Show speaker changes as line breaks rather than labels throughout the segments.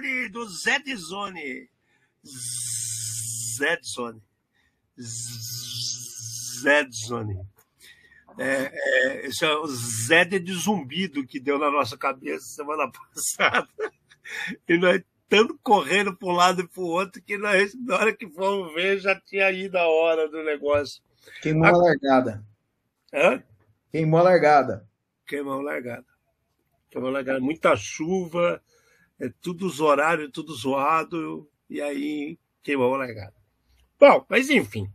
Zedzone, do Zedzone, Zedzone, Zedzone. É, é, esse é o Zed de zumbido que deu na nossa cabeça semana passada. E nós estamos correndo para um lado e para o outro, que nós, na hora que fomos ver, já tinha ido a hora do negócio.
Queimou a, a largada.
Hã?
Queimou a largada.
Queimou a largada. Queimou a largada. Muita chuva, é tudo os horários, tudo zoado, e aí queimou a largada. Bom, mas enfim.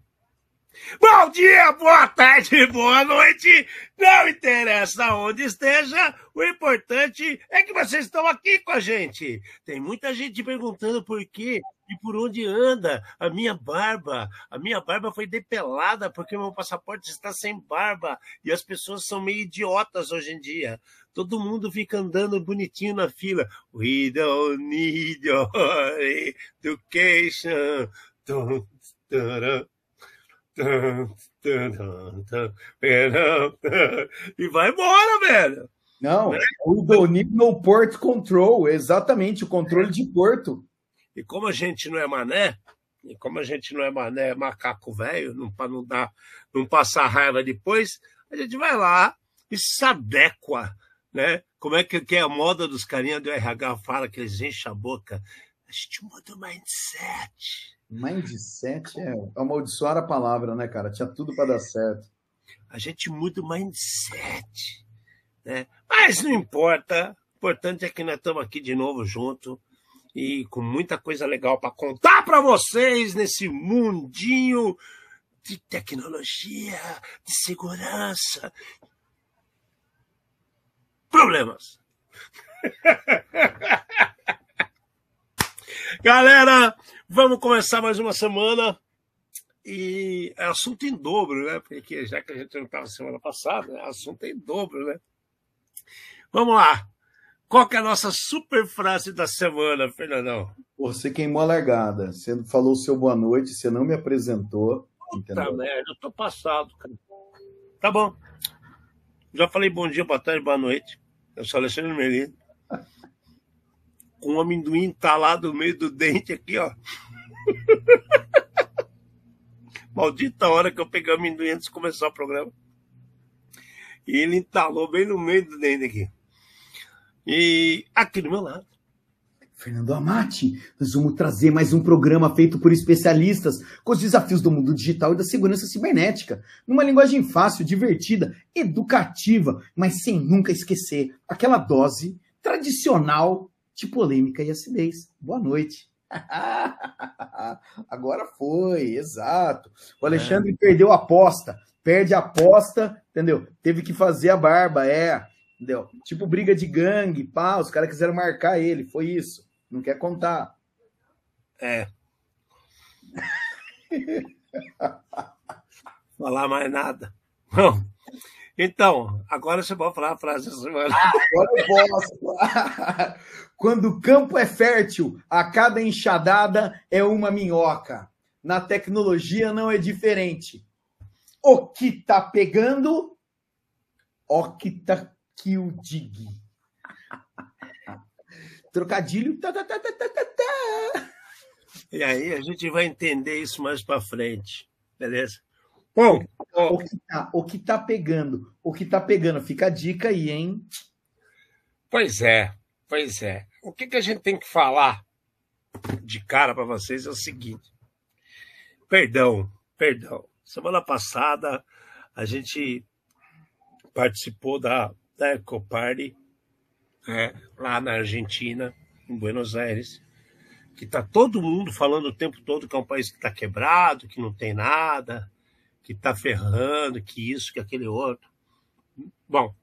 Bom dia, boa tarde, boa noite. Não interessa onde esteja, o importante é que vocês estão aqui com a gente. Tem muita gente perguntando por quê e por onde anda a minha barba. A minha barba foi depelada porque meu passaporte está sem barba e as pessoas são meio idiotas hoje em dia. Todo mundo fica andando bonitinho na fila. We don't need your education. E vai embora, velho.
Não, o Donino no Port Control, exatamente, o controle de porto.
E como a gente não é mané, e como a gente não é mané, macaco velho, não, para não dar, não passar raiva depois, a gente vai lá e se adequa, né? Como é que, que é a moda dos carinhas do RH fala que eles enchem a boca? A gente muda o mindset.
Mindset é amaldiçoar a palavra, né, cara? Tinha tudo para dar certo.
A gente muda o mindset, né? Mas não importa. O importante é que nós estamos aqui de novo junto e com muita coisa legal para contar para vocês nesse mundinho de tecnologia, de segurança. Problemas. Galera, vamos começar mais uma semana. E é assunto em dobro, né? Porque já que a gente não estava semana passada, é assunto em dobro, né? Vamos lá. Qual que é a nossa super frase da semana, Fernandão?
Você queimou a largada. Você falou o seu boa noite, você não me apresentou.
Puta merda, eu tô passado, cara. Tá bom. Já falei bom dia, boa tarde, boa noite. Eu sou Alexandre Merino. Com um amendoim entalado no meio do dente aqui, ó. Maldita hora que eu peguei o amendoim antes de começar o programa. E ele entalou bem no meio do dente aqui. E aqui do meu lado.
Fernando Amati, nós vamos trazer mais um programa feito por especialistas com os desafios do mundo digital e da segurança cibernética, numa linguagem fácil, divertida, educativa, mas sem nunca esquecer aquela dose tradicional de polêmica e acidez. Boa noite. Agora foi, exato. O Alexandre é. perdeu a aposta. Perde a aposta, entendeu? Teve que fazer a barba, é. Entendeu? Tipo briga de gangue, pá, os caras quiseram marcar ele, foi isso. Não quer contar.
É. falar mais nada. Bom, então, agora você pode falar a frase da semana.
Ah, agora eu posso. Quando o campo é fértil, a cada enxadada é uma minhoca. Na tecnologia não é diferente. O que tá pegando, o que tá que o digue. Trocadilho. Tá, tá, tá, tá, tá, tá.
E aí a gente vai entender isso mais para frente, beleza?
Bom, o que, tá, o que tá pegando, o que tá pegando, fica a dica aí, hein?
Pois é, pois é. O que, que a gente tem que falar de cara para vocês é o seguinte. Perdão, perdão. Semana passada a gente participou da da Ecoparty, né, lá na Argentina, em Buenos Aires, que está todo mundo falando o tempo todo que é um país que está quebrado, que não tem nada, que está ferrando, que isso, que aquele outro. Bom,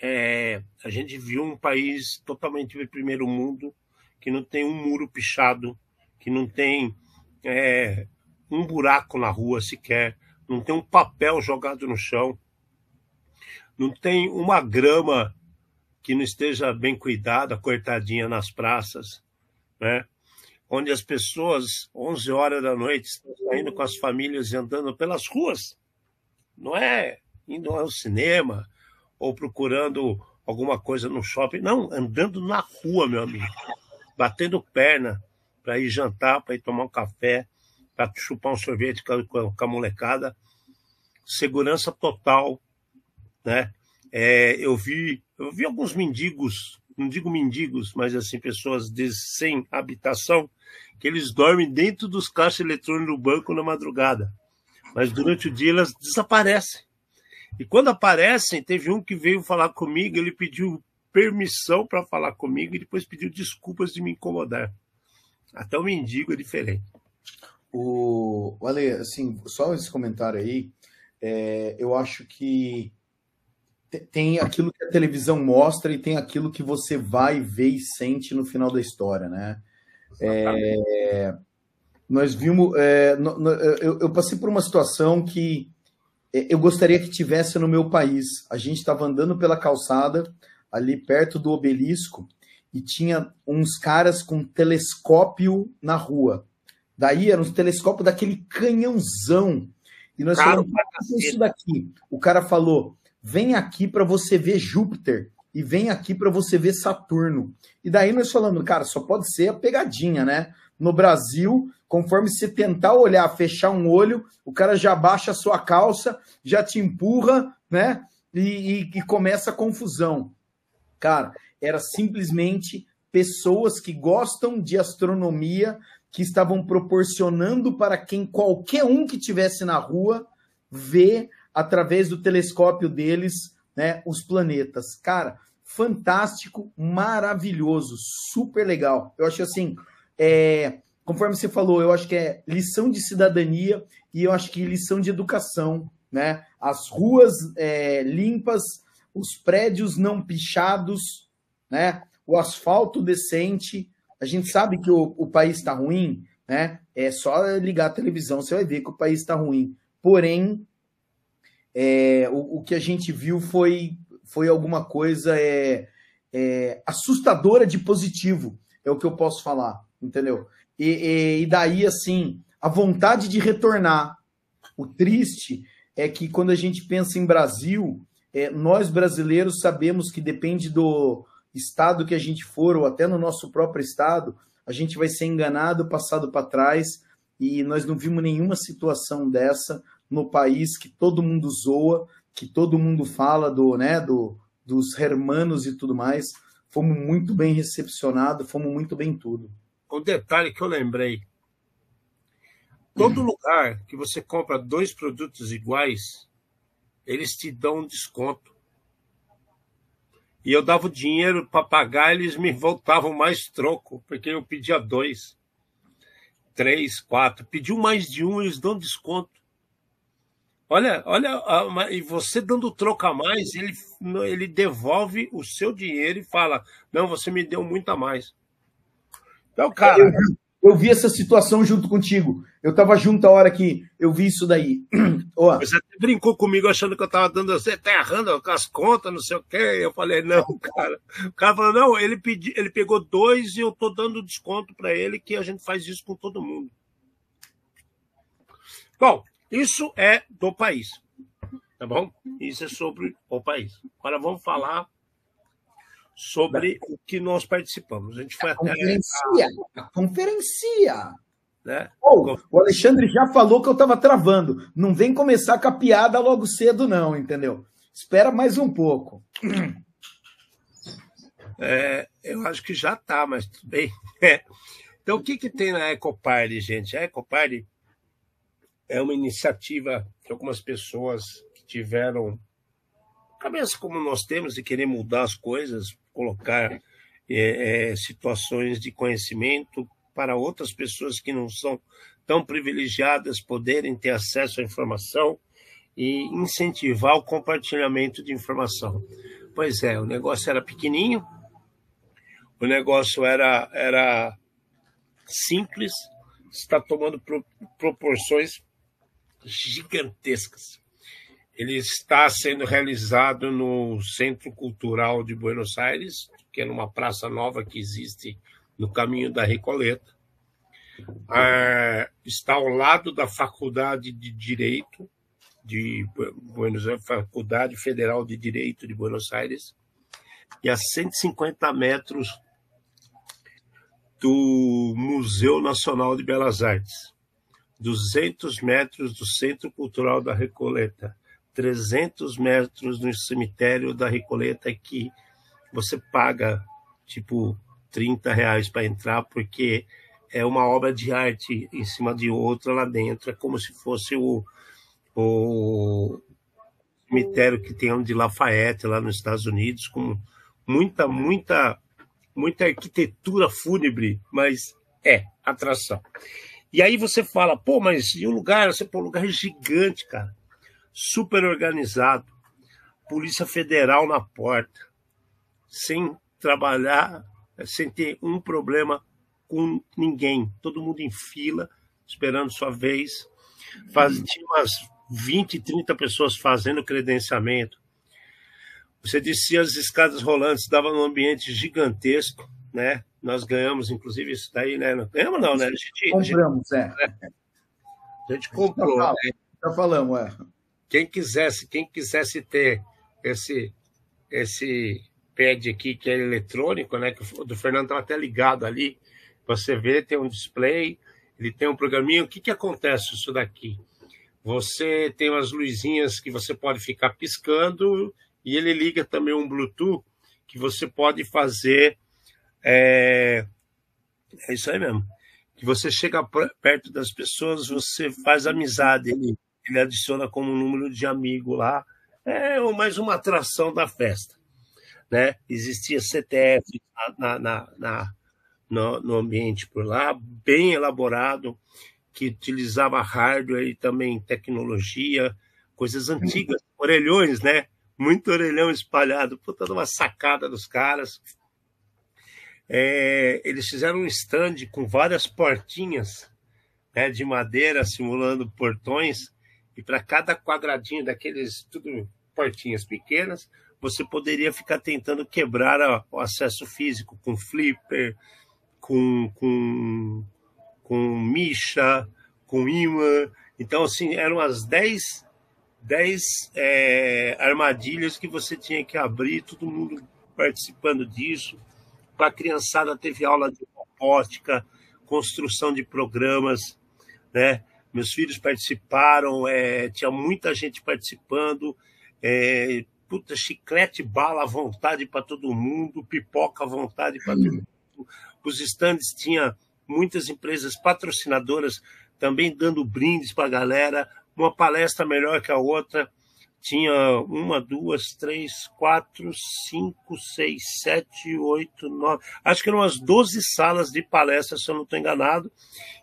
é, a gente viu um país totalmente de primeiro mundo, que não tem um muro pichado, que não tem é, um buraco na rua sequer, não tem um papel jogado no chão, não tem uma grama que não esteja bem cuidada, cortadinha nas praças, né? onde as pessoas, 11 horas da noite, estão saindo com as famílias e andando pelas ruas. Não é indo ao cinema ou procurando alguma coisa no shopping. Não, andando na rua, meu amigo. Batendo perna para ir jantar, para ir tomar um café, para chupar um sorvete com a, molecada. Segurança total, né? É, eu vi eu vi alguns mendigos, não digo mendigos, mas assim pessoas de, sem habitação, que eles dormem dentro dos caixas eletrônicos do banco na madrugada, mas durante o dia elas desaparecem. E quando aparecem, teve um que veio falar comigo, ele pediu permissão para falar comigo e depois pediu desculpas de me incomodar. Até o mendigo é diferente.
O, Ale, assim, só esse comentário aí, é, eu acho que tem aquilo que a televisão mostra e tem aquilo que você vai ver e sente no final da história, né? É, nós vimos, é, no, no, eu, eu, passei por uma situação que é, eu gostaria que tivesse no meu país. A gente estava andando pela calçada, ali perto do obelisco, e tinha uns caras com telescópio na rua. Daí era um telescópio daquele canhãozão. E nós falamos, isso daqui. O cara falou: vem aqui para você ver Júpiter e vem aqui para você ver Saturno. E daí nós falando, cara, só pode ser a pegadinha, né? No Brasil, conforme você tentar olhar, fechar um olho, o cara já baixa a sua calça, já te empurra, né? E, e, e começa a confusão. Cara, era simplesmente pessoas que gostam de astronomia que estavam proporcionando para quem qualquer um que tivesse na rua ver através do telescópio deles, né, os planetas. Cara, fantástico, maravilhoso, super legal. Eu acho assim, é, conforme você falou, eu acho que é lição de cidadania e eu acho que lição de educação, né? As ruas é, limpas, os prédios não pichados, né? O asfalto decente. A gente sabe que o, o país está ruim, né? É só ligar a televisão, você vai ver que o país está ruim. Porém, é, o, o, que a gente viu foi, foi alguma coisa é, é, assustadora de positivo, é o que eu posso falar, entendeu? E, e, e daí, assim, a vontade de retornar. O triste é que quando a gente pensa em Brasil, é, nós brasileiros sabemos que depende do estado que a gente for, ou até no nosso próprio estado, a gente vai ser enganado, passado para trás, e nós não vimos nenhuma situação dessa no país que todo mundo zoa, que todo mundo fala do, né, do, dos hermanos e tudo mais. Fomos muito bem recepcionados, fomos muito bem tudo.
Um detalhe que eu lembrei. Todo uhum. lugar que você compra dois produtos iguais, eles te dão um desconto. E eu dava o dinheiro para pagar, eles me voltavam mais troco, porque eu pedia dois, três, quatro. Pediu mais de um, eles dão desconto. Olha, olha, e você dando troco a mais, ele, ele devolve o seu dinheiro e fala: Não, você me deu muito a mais.
Então, cara. Eu, eu vi essa situação junto contigo. Eu estava junto a hora que eu vi isso daí.
oh. Você brincou comigo achando que eu estava dando, você tá errando com as contas, não sei o quê. Eu falei, não, cara. O cara falou, não, ele, pedi, ele pegou dois e eu tô dando desconto para ele, que a gente faz isso com todo mundo. Bom, isso é do país. Tá bom? Isso é sobre o país. Agora vamos falar sobre o que nós participamos. A gente foi a
até. Conferencia! A... Conferencia! Né? Oh, o Alexandre já falou que eu estava travando. Não vem começar com a piada logo cedo, não, entendeu? Espera mais um pouco.
É, eu acho que já está, mas tudo bem. É. Então, o que, que tem na Ecoparty, gente? A Ecoparty é uma iniciativa de algumas pessoas que tiveram cabeça como nós temos de querer mudar as coisas, colocar é, é, situações de conhecimento para outras pessoas que não são tão privilegiadas poderem ter acesso à informação e incentivar o compartilhamento de informação. Pois é, o negócio era pequenininho, o negócio era, era simples, está tomando pro, proporções gigantescas. Ele está sendo realizado no Centro Cultural de Buenos Aires, que é numa praça nova que existe no caminho da Recoleta. É, está ao lado da Faculdade de Direito de Buenos Aires, Faculdade Federal de Direito de Buenos Aires, e a 150 metros do Museu Nacional de Belas Artes, 200 metros do Centro Cultural da Recoleta, 300 metros no cemitério da Recoleta que você paga tipo 30 reais para entrar porque é uma obra de arte em cima de outra lá dentro, é como se fosse o, o cemitério que tem de Lafayette lá nos Estados Unidos, com muita, muita, muita arquitetura fúnebre, mas é atração. E aí você fala, pô, mas e o lugar? Você pô, um lugar gigante, cara, super organizado, Polícia Federal na porta, sem trabalhar, sem ter um problema com ninguém, todo mundo em fila, esperando sua vez. Faz, tinha umas 20, 30 pessoas fazendo credenciamento. Você descia as escadas rolantes, dava num ambiente gigantesco, né? Nós ganhamos, inclusive, isso daí, né? Não ganhamos, não, né? A
gente, Compramos, a gente, é.
A gente comprou. Já,
né? já falamos, é.
Quem quisesse, quem quisesse ter esse, esse pad aqui, que é eletrônico, né? Que o do Fernando estava até ligado ali. Você vê, tem um display, ele tem um programinha. O que, que acontece isso daqui? Você tem umas luzinhas que você pode ficar piscando e ele liga também um Bluetooth que você pode fazer. É, é isso aí mesmo. Que você chega perto das pessoas, você faz amizade. Ele, ele adiciona como número de amigo lá. É mais uma atração da festa. Né? Existia CTF na, na, na no, no ambiente por lá, bem elaborado que utilizava hardware e também tecnologia, coisas antigas, orelhões, né? Muito orelhão espalhado, puta uma sacada dos caras. É, eles fizeram um stand com várias portinhas né, de madeira simulando portões, e para cada quadradinho daqueles, tudo portinhas pequenas, você poderia ficar tentando quebrar o acesso físico com flipper, com, com com Misha, com imã. Então, assim, eram as 10, 10 é, armadilhas que você tinha que abrir, todo mundo participando disso. Para a criançada teve aula de robótica, construção de programas, né? Meus filhos participaram, é, tinha muita gente participando, é, puta, chiclete, bala à vontade para todo mundo, pipoca à vontade para todo mundo. Os estandes tinha muitas empresas patrocinadoras também dando brindes para a galera, uma palestra melhor que a outra. Tinha uma, duas, três, quatro, cinco, seis, sete, oito, nove. Acho que eram umas 12 salas de palestra, se eu não estou enganado.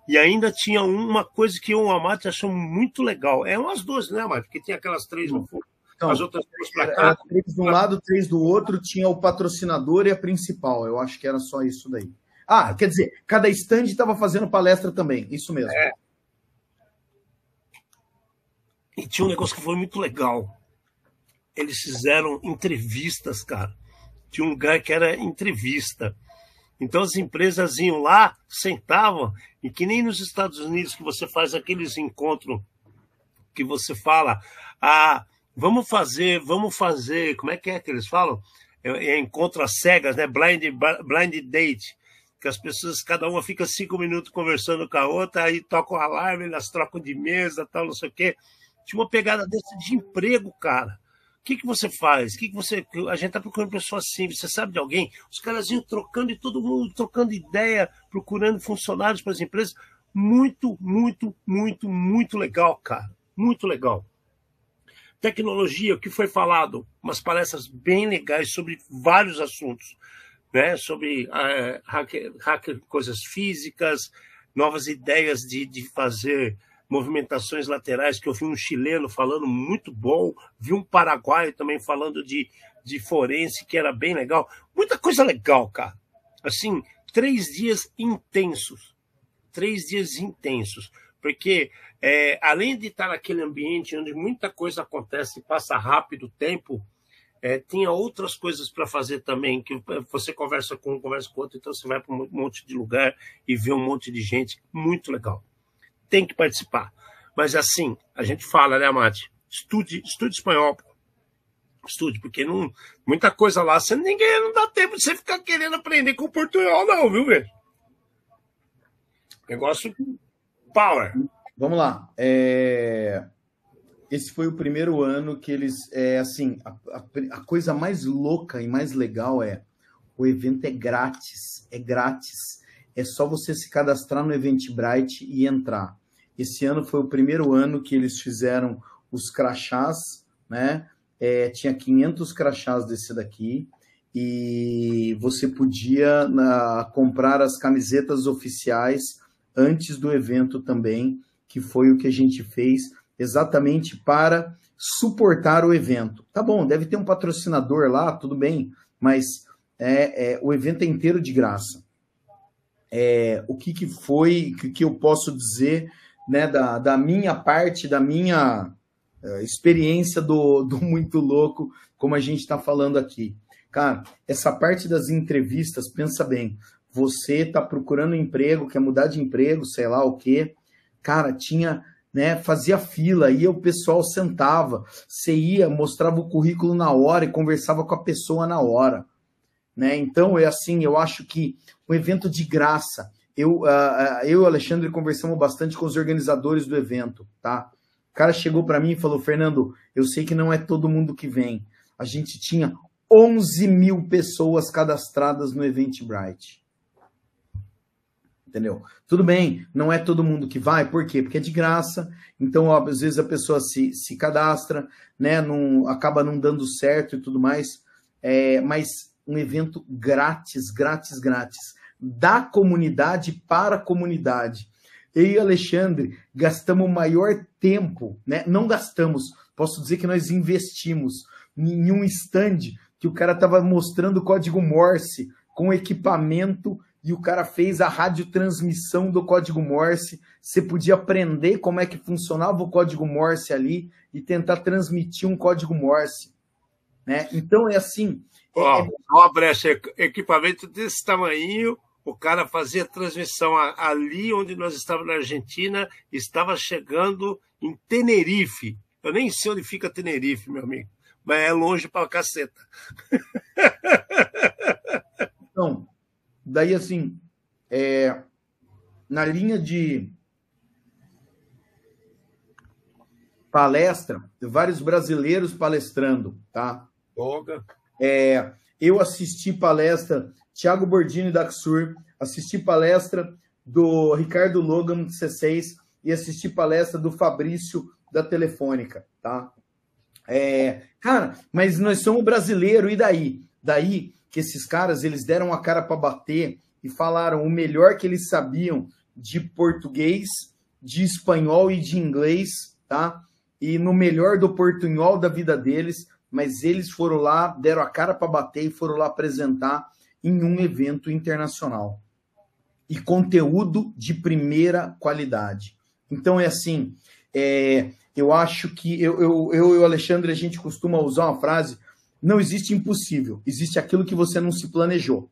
E ainda tinha uma coisa que o Amate achou muito legal. É umas 12, né, Amate? Porque tinha aquelas três no fundo. Então, as outras duas para cá.
Três de um lado, três do outro, tinha o patrocinador e a principal. Eu acho que era só isso daí. Ah, quer dizer, cada stand estava fazendo palestra também, isso mesmo. É.
E tinha um negócio que foi muito legal. Eles fizeram entrevistas, cara. Tinha um lugar que era entrevista. Então as empresas iam lá, sentavam, e que nem nos Estados Unidos que você faz aqueles encontros que você fala, ah, vamos fazer, vamos fazer, como é que é que eles falam? É, é encontro às cegas, né? Blind, blind date que as pessoas, cada uma fica cinco minutos conversando com a outra, aí toca o alarme, elas trocam de mesa, tal, não sei o quê. Tinha uma pegada desse de emprego, cara. O que, que você faz? O que, que você. A gente está procurando pessoas assim, você sabe de alguém? Os caras iam trocando e todo mundo trocando ideia, procurando funcionários para as empresas. Muito, muito, muito, muito legal, cara. Muito legal. Tecnologia, o que foi falado? Umas palestras bem legais sobre vários assuntos né, sobre uh, hacker, hacker, coisas físicas, novas ideias de, de fazer movimentações laterais, que eu vi um chileno falando muito bom, vi um paraguaio também falando de, de forense, que era bem legal. Muita coisa legal, cara. Assim, três dias intensos. Três dias intensos. Porque, é, além de estar naquele ambiente onde muita coisa acontece e passa rápido o tempo, é, tinha outras coisas para fazer também, que você conversa com um, conversa com outro, então você vai para um monte de lugar e vê um monte de gente, muito legal. Tem que participar. Mas assim, a gente fala, né, Mate? Estude, estude espanhol. Estude, porque não, muita coisa lá, você ninguém não dá tempo de você ficar querendo aprender com portunhol, não, viu, velho? Negócio power.
Vamos lá. É... Esse foi o primeiro ano que eles. É, assim, a, a, a coisa mais louca e mais legal é o evento é grátis. É grátis. É só você se cadastrar no Eventbrite e entrar. Esse ano foi o primeiro ano que eles fizeram os crachás, né? É, tinha 500 crachás desse daqui e você podia na, comprar as camisetas oficiais antes do evento também, que foi o que a gente fez exatamente para suportar o evento. Tá bom, deve ter um patrocinador lá, tudo bem, mas é, é o evento é inteiro de graça. É, o que, que foi, que, que eu posso dizer né, da, da minha parte, da minha uh, experiência do, do Muito Louco, como a gente está falando aqui. Cara, essa parte das entrevistas, pensa bem, você está procurando emprego, quer mudar de emprego, sei lá o quê. Cara, tinha, né, fazia fila, ia o pessoal sentava, você ia, mostrava o currículo na hora e conversava com a pessoa na hora. Né? Então, é assim, eu acho que o evento de graça, eu, uh, eu o Alexandre conversamos bastante com os organizadores do evento, tá? O cara chegou para mim e falou, Fernando, eu sei que não é todo mundo que vem. A gente tinha 11 mil pessoas cadastradas no Eventbrite. Entendeu? Tudo bem, não é todo mundo que vai, por quê? Porque é de graça, então ó, às vezes a pessoa se, se cadastra, né, não, acaba não dando certo e tudo mais, é, mas um evento grátis, grátis, grátis da comunidade para a comunidade. Eu e Alexandre gastamos o maior tempo, né? Não gastamos, posso dizer que nós investimos em um stand que o cara estava mostrando o código Morse com equipamento e o cara fez a radiotransmissão do código Morse. Você podia aprender como é que funcionava o código Morse ali e tentar transmitir um código Morse. Né? Então é assim.
Ó, é... ó, brecha, equipamento desse tamanho, o cara fazia transmissão ali onde nós estávamos na Argentina, estava chegando em Tenerife. Eu nem sei onde fica Tenerife, meu amigo, mas é longe pra caceta.
Então, daí assim, é, na linha de palestra, vários brasileiros palestrando, tá?
Toga.
É, eu assisti palestra Thiago Bordini da Axur, assisti palestra do Ricardo Logan C6 e assisti palestra do Fabrício da Telefônica, tá? É, cara, mas nós somos brasileiros e daí? Daí que esses caras eles deram a cara para bater e falaram o melhor que eles sabiam de português, de espanhol e de inglês, tá? E no melhor do portunhol da vida deles, mas eles foram lá, deram a cara para bater e foram lá apresentar em um evento internacional. E conteúdo de primeira qualidade. Então é assim, é, eu acho que eu, eu, eu e o Alexandre, a gente costuma usar uma frase: não existe impossível, existe aquilo que você não se planejou.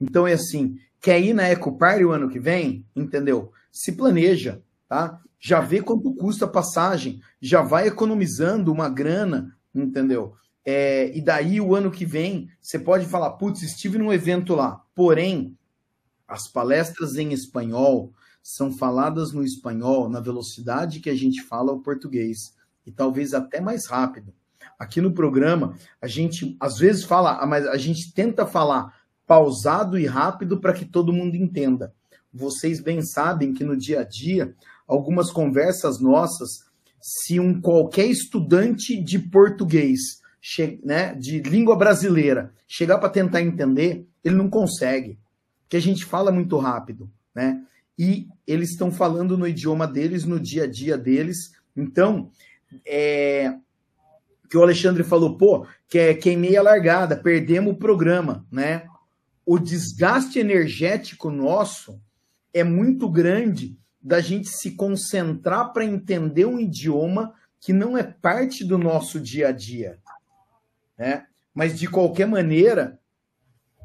Então é assim, quer ir na Eco Party o ano que vem? Entendeu? Se planeja, tá? Já vê quanto custa a passagem, já vai economizando uma grana, entendeu? É, e daí o ano que vem você pode falar, putz, estive num evento lá. Porém, as palestras em espanhol são faladas no espanhol na velocidade que a gente fala o português e talvez até mais rápido. Aqui no programa a gente às vezes fala, mas a gente tenta falar pausado e rápido para que todo mundo entenda. Vocês bem sabem que no dia a dia algumas conversas nossas, se um qualquer estudante de português né, de língua brasileira chegar para tentar entender, ele não consegue, que a gente fala muito rápido, né? E eles estão falando no idioma deles, no dia a dia deles. Então, é, que o Alexandre falou, pô, que é queimei a largada, perdemos o programa, né? O desgaste energético nosso é muito grande da gente se concentrar para entender um idioma que não é parte do nosso dia a dia né? Mas de qualquer maneira,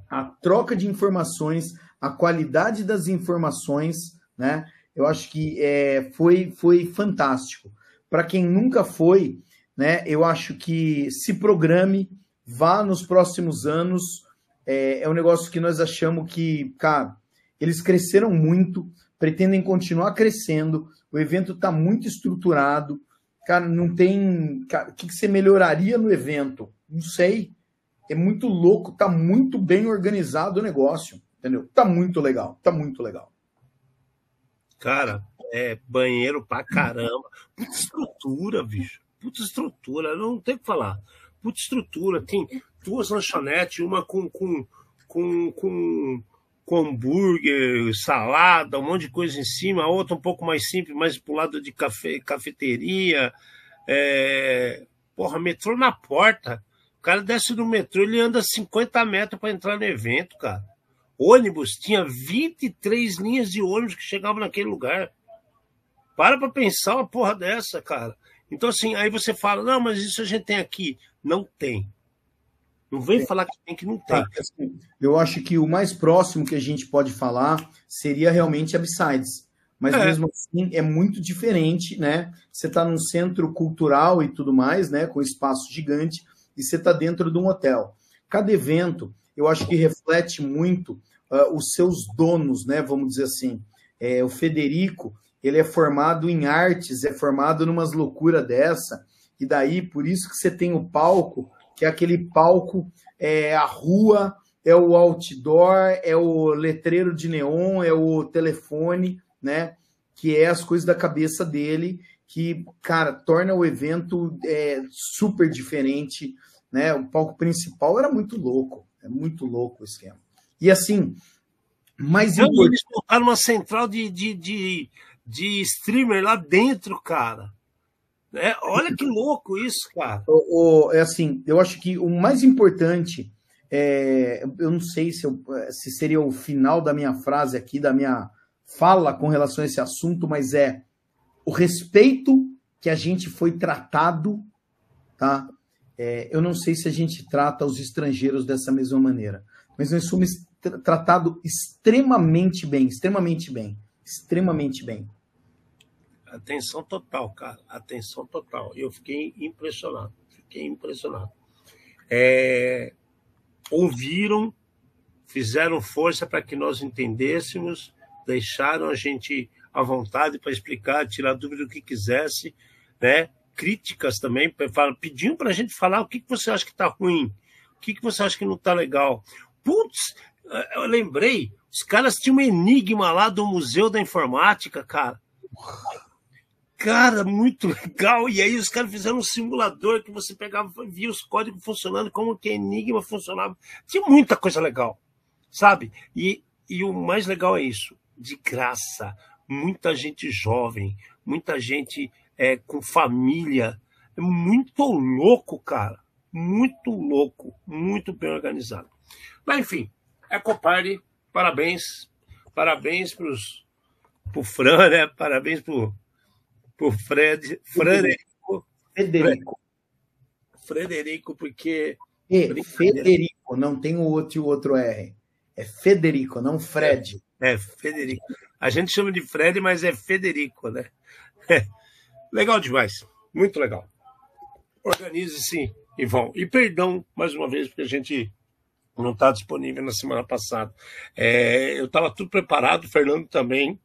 a troca de informações, a qualidade das informações, né? Eu acho que é, foi, foi fantástico. Para quem nunca foi, né? Eu acho que se programe, vá nos próximos anos. É, é um negócio que nós achamos que, cara, eles cresceram muito, pretendem continuar crescendo. O evento está muito estruturado. Cara, não tem. Cara, o que, que você melhoraria no evento? Não sei. É muito louco, tá muito bem organizado o negócio. Entendeu? Tá muito legal, tá muito legal.
Cara, é banheiro pra caramba. Puta estrutura, bicho. Puta estrutura, não tem o que falar. Puta estrutura. Tem duas lanchonetes, uma com, com, com, com, com hambúrguer, salada, um monte de coisa em cima, outra um pouco mais simples, mais pro lado de café, cafeteria. É... Porra, metrô na porta. O cara desce do metrô, ele anda 50 metros para entrar no evento, cara ônibus, tinha 23 linhas de ônibus que chegavam naquele lugar. Para para pensar uma porra dessa, cara. Então, assim, aí você fala, não, mas isso a gente tem aqui. Não tem. Não vem falar que tem que não tem. Tá,
assim, eu acho que o mais próximo que a gente pode falar seria realmente a Besides. Mas é. mesmo assim é muito diferente, né? Você está num centro cultural e tudo mais, né? Com espaço gigante, e você está dentro de um hotel. Cada evento, eu acho que reflete muito uh, os seus donos, né? Vamos dizer assim. É, o Federico, ele é formado em artes, é formado numas loucuras dessa, e daí por isso que você tem o palco, que é aquele palco, é a rua, é o outdoor, é o letreiro de neon, é o telefone, né? Que é as coisas da cabeça dele, que, cara, torna o evento é, super diferente, né? O palco principal era muito louco, é muito louco o esquema. E assim, mas
importante... eles uma central de, de, de, de streamer lá dentro, cara. É, olha que louco isso, cara.
O, o, é assim, eu acho que o mais importante, é, eu não sei se, eu, se seria o final da minha frase aqui, da minha fala com relação a esse assunto, mas é o respeito que a gente foi tratado, tá? É, eu não sei se a gente trata os estrangeiros dessa mesma maneira, mas nós somos tratado extremamente bem, extremamente bem, extremamente bem.
Atenção total, cara, atenção total. Eu fiquei impressionado, fiquei impressionado. É, ouviram, fizeram força para que nós entendêssemos, deixaram a gente à vontade para explicar, tirar dúvida do que quisesse, né? Críticas também, pediam para a gente falar o que, que você acha que está ruim, o que, que você acha que não está legal. Putz, eu lembrei, os caras tinham um enigma lá do Museu da Informática, cara. Cara, muito legal. E aí os caras fizeram um simulador que você pegava, via os códigos funcionando, como que Enigma funcionava. Tinha muita coisa legal, sabe? E, e o mais legal é isso, de graça. Muita gente jovem, muita gente é, com família. É muito louco, cara. Muito louco, muito bem organizado. Mas enfim, Ecoparty, parabéns. Parabéns para o Fran, né? Parabéns para o Fred. Frederico.
Frederico.
Frederico, porque.
E, Federico, não tem o outro, o outro R. É Federico, não Fred.
É, é, Federico. A gente chama de Fred, mas é Federico, né? É. Legal demais. Muito legal. Organize-se e vão. E perdão, mais uma vez, porque a gente não está disponível na semana passada. É, eu estava tudo preparado, o Fernando também,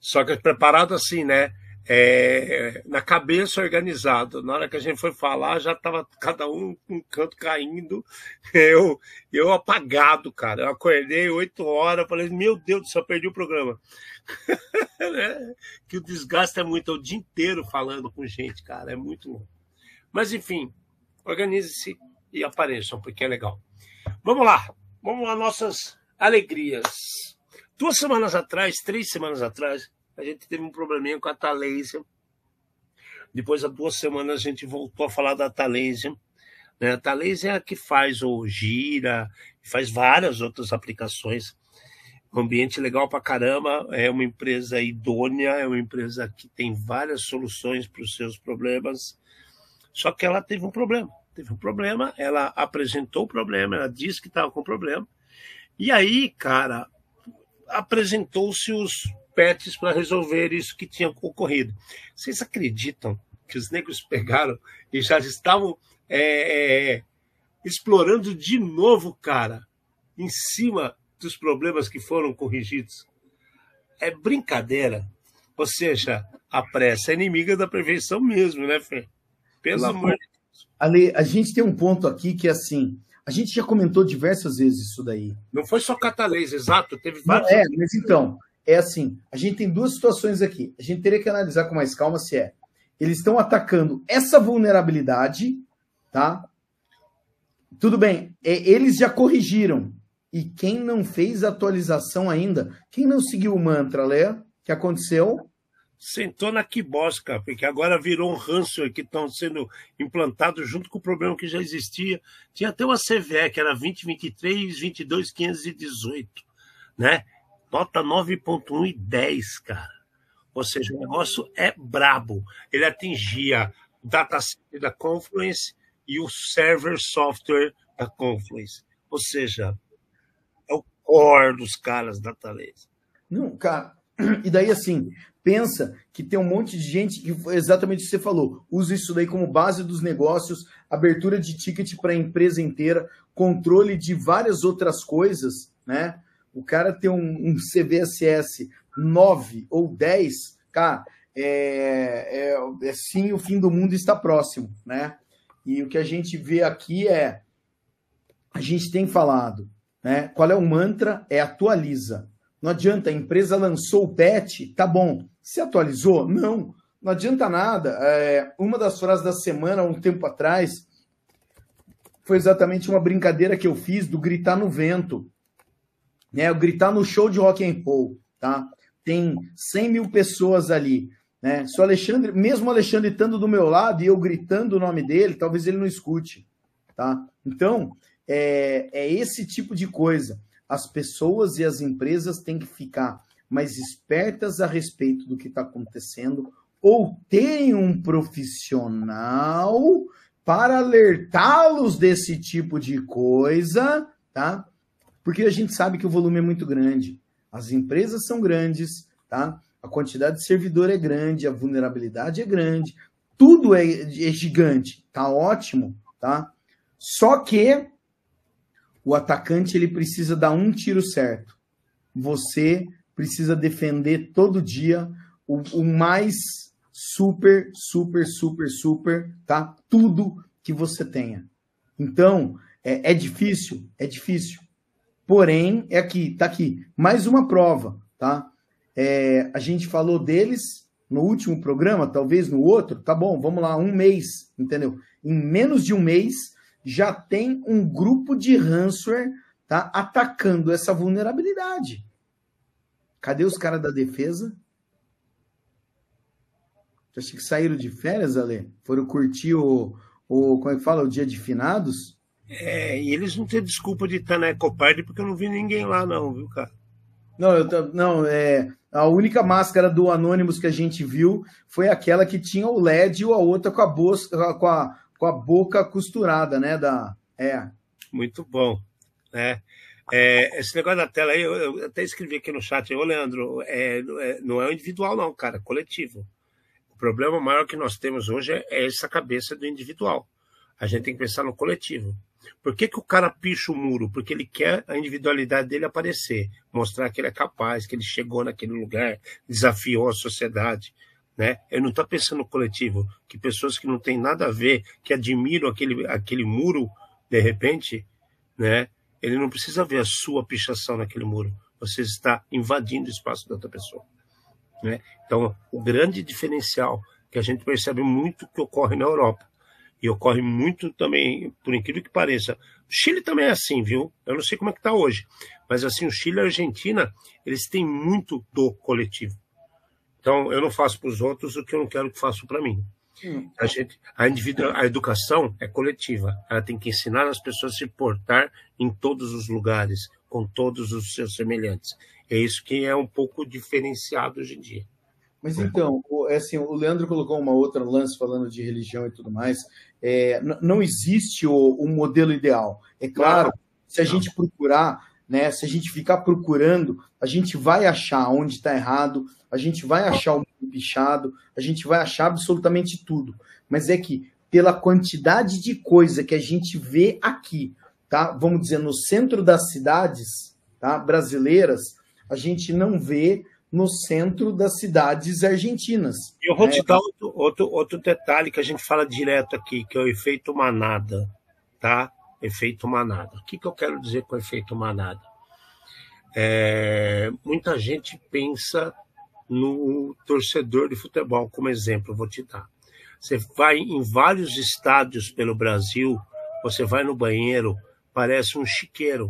só que preparado assim, né? É, na cabeça organizado. Na hora que a gente foi falar, já estava cada um um canto caindo. Eu, eu apagado, cara. Eu acordei oito horas, falei, meu Deus do céu, perdi o programa. É, que o desgaste é muito, é o dia inteiro falando com gente, cara, é muito louco. Mas enfim, organize-se e apareçam, porque é legal. Vamos lá, vamos lá, nossas alegrias. Duas semanas atrás, três semanas atrás, a gente teve um probleminha com a Talaysia. Depois, há duas semanas, a gente voltou a falar da Talaysia. Né? A Talaysia é a que faz o Gira, faz várias outras aplicações. Um ambiente legal pra caramba, é uma empresa idônea, é uma empresa que tem várias soluções para os seus problemas. Só que ela teve um problema teve um problema, ela apresentou o problema, ela disse que estava com problema, e aí, cara, apresentou-se os PETs para resolver isso que tinha ocorrido. Vocês acreditam que os negros pegaram e já estavam é, é, explorando de novo, cara, em cima dos problemas que foram corrigidos. É brincadeira. Ou seja, a pressa é inimiga da prevenção mesmo, né, Fê? Pelo amor de
Deus. Ale, a gente tem um ponto aqui que é assim. A gente já comentou diversas vezes isso daí.
Não foi só Catalês, exato. Teve
vários. É, mas então, é assim: a gente tem duas situações aqui. A gente teria que analisar com mais calma se é. Eles estão atacando essa vulnerabilidade, tá? Tudo bem, é, eles já corrigiram. E quem não fez atualização ainda, quem não seguiu o mantra, Lé, que aconteceu?
Sentou na quibosca, porque agora virou um ransomware que estão sendo implantados junto com o problema que já existia. Tinha até uma CVE, que era 2023, 22, 518, né? Nota 9.1 e 10, cara. Ou seja, o negócio é brabo. Ele atingia o data center da Confluence e o server software da Confluence. Ou seja, core dos caras da Thales.
Não, cara. E daí, assim, pensa que tem um monte de gente que exatamente o que você falou, usa isso daí como base dos negócios, abertura de ticket para a empresa inteira, controle de várias outras coisas, né? O cara tem um, um CVSS 9 ou 10, cara, é, é, é sim, o fim do mundo está próximo, né? E o que a gente vê aqui é, a gente tem falado, né? Qual é o mantra? É atualiza. Não adianta, a empresa lançou o patch, tá bom. Se atualizou? Não. Não adianta nada. É, uma das frases da semana, um tempo atrás, foi exatamente uma brincadeira que eu fiz do gritar no vento. Né? O gritar no show de rock and roll, tá? Tem 100 mil pessoas ali. Né? Se o Alexandre, mesmo o Alexandre estando do meu lado e eu gritando o nome dele, talvez ele não escute, tá? Então, é, é esse tipo de coisa. As pessoas e as empresas têm que ficar mais espertas a respeito do que está acontecendo ou tem um profissional para alertá-los desse tipo de coisa, tá? Porque a gente sabe que o volume é muito grande. As empresas são grandes, tá? A quantidade de servidor é grande, a vulnerabilidade é grande, tudo é, é gigante, tá ótimo, tá? Só que o atacante ele precisa dar um tiro certo. Você precisa defender todo dia o, o mais super, super, super, super, tá? Tudo que você tenha. Então, é, é difícil? É difícil. Porém, é aqui, tá aqui. Mais uma prova, tá? É, a gente falou deles no último programa, talvez no outro, tá bom, vamos lá, um mês, entendeu? Em menos de um mês, já tem um grupo de ransomware tá, atacando essa vulnerabilidade. Cadê os caras da defesa? Acha que saíram de férias, Ale? Foram curtir o, o como é que fala, o dia de finados?
É, e eles não têm desculpa de estar na Ecopard porque eu não vi ninguém lá não, viu, cara?
Não, eu, não, é, a única máscara do Anonymous que a gente viu foi aquela que tinha o LED e a outra com a, bolsa, com a, com a boca costurada, né? Da, é.
Muito bom. Né? É, esse negócio da tela aí, eu, eu, até escrevi aqui no chat, ô Leandro, é, é, não é individual, não, cara, é coletivo. O problema maior que nós temos hoje é, é, essa cabeça do individual. A gente tem que pensar no coletivo. Por que, que o cara picha o muro? Porque ele quer a individualidade dele aparecer, mostrar que ele é capaz, que ele chegou naquele lugar, desafiou a sociedade. Né? Eu não estou pensando no coletivo, que pessoas que não têm nada a ver, que admiram aquele, aquele muro, de repente, né? ele não precisa ver a sua pichação naquele muro. Você está invadindo o espaço da outra pessoa. Né? Então, o grande diferencial que a gente percebe muito que ocorre na Europa, e ocorre muito também, por incrível que pareça. O Chile também é assim, viu? Eu não sei como é que está hoje, mas assim, o Chile e a Argentina, eles têm muito do coletivo. Então, eu não faço para os outros o que eu não quero que façam para mim. Hum. A, gente, a, a educação é coletiva. Ela tem que ensinar as pessoas a se portar em todos os lugares, com todos os seus semelhantes. É isso que é um pouco diferenciado hoje em dia.
Mas então, é assim, o Leandro colocou uma outra lance falando de religião e tudo mais. É, não existe o, o, modelo ideal. É claro, se a gente procurar né? Se a gente ficar procurando, a gente vai achar onde está errado, a gente vai achar o mundo pichado, a gente vai achar absolutamente tudo. Mas é que pela quantidade de coisa que a gente vê aqui, tá? Vamos dizer no centro das cidades, tá? Brasileiras, a gente não vê no centro das cidades argentinas.
Eu vou né? te dar outro, outro, outro detalhe que a gente fala direto aqui, que é o efeito manada, tá? Efeito manada. O que, que eu quero dizer com efeito manada? É, muita gente pensa no torcedor de futebol, como exemplo, vou te dar. Você vai em vários estádios pelo Brasil, você vai no banheiro, parece um chiqueiro.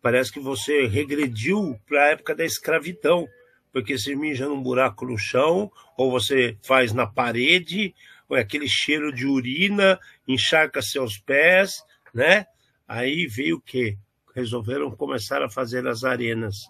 Parece que você regrediu para a época da escravidão porque você mija num buraco no chão, ou você faz na parede, ou é aquele cheiro de urina, encharca seus pés, né? Aí veio o quê? Resolveram começar a fazer as arenas.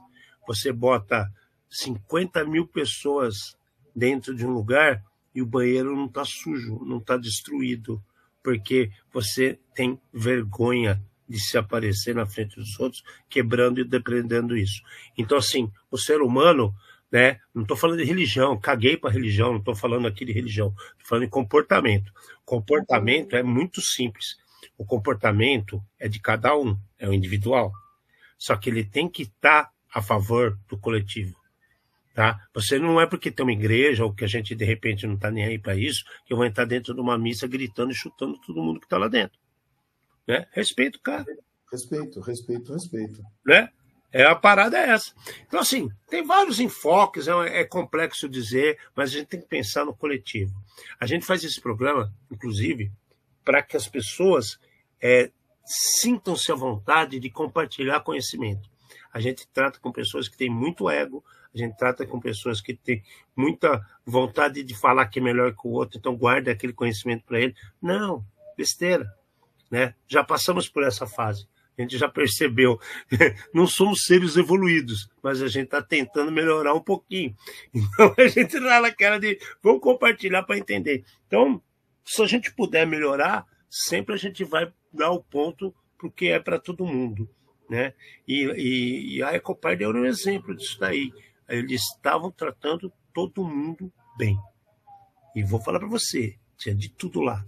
Você bota 50 mil pessoas dentro de um lugar e o banheiro não está sujo, não está destruído, porque você tem vergonha de se aparecer na frente dos outros, quebrando e depredando isso. Então, assim, o ser humano né? Não estou falando de religião, caguei para religião, não estou falando aqui de religião, estou falando de comportamento. Comportamento é muito simples. O comportamento é de cada um, é o individual. Só que ele tem que estar tá a favor do coletivo. Tá? Você não é porque tem uma igreja ou que a gente de repente não está nem aí para isso que eu vou entrar dentro de uma missa gritando e chutando todo mundo que está lá dentro. Né? Respeito, cara.
Respeito, respeito, respeito.
Né? É, a parada é essa. Então, assim, tem vários enfoques, é, é, complexo dizer, mas a gente tem que pensar no coletivo. A gente faz esse programa, inclusive, para que as pessoas é, sintam-se à vontade de compartilhar conhecimento. A gente trata com pessoas que têm muito ego, a gente trata com pessoas que têm muita vontade de falar que é melhor que o outro, então guarda aquele conhecimento para ele. Não, besteira. Né? Já passamos por essa fase. A gente já percebeu. Não somos seres evoluídos, mas a gente está tentando melhorar um pouquinho. Então a gente está naquela de vamos compartilhar para entender. Então, se a gente puder melhorar, sempre a gente vai dar o ponto porque é para todo mundo. Né? E, e, e a Ecopar deu um exemplo disso daí. Eles estavam tratando todo mundo bem. E vou falar para você, tinha de tudo lá.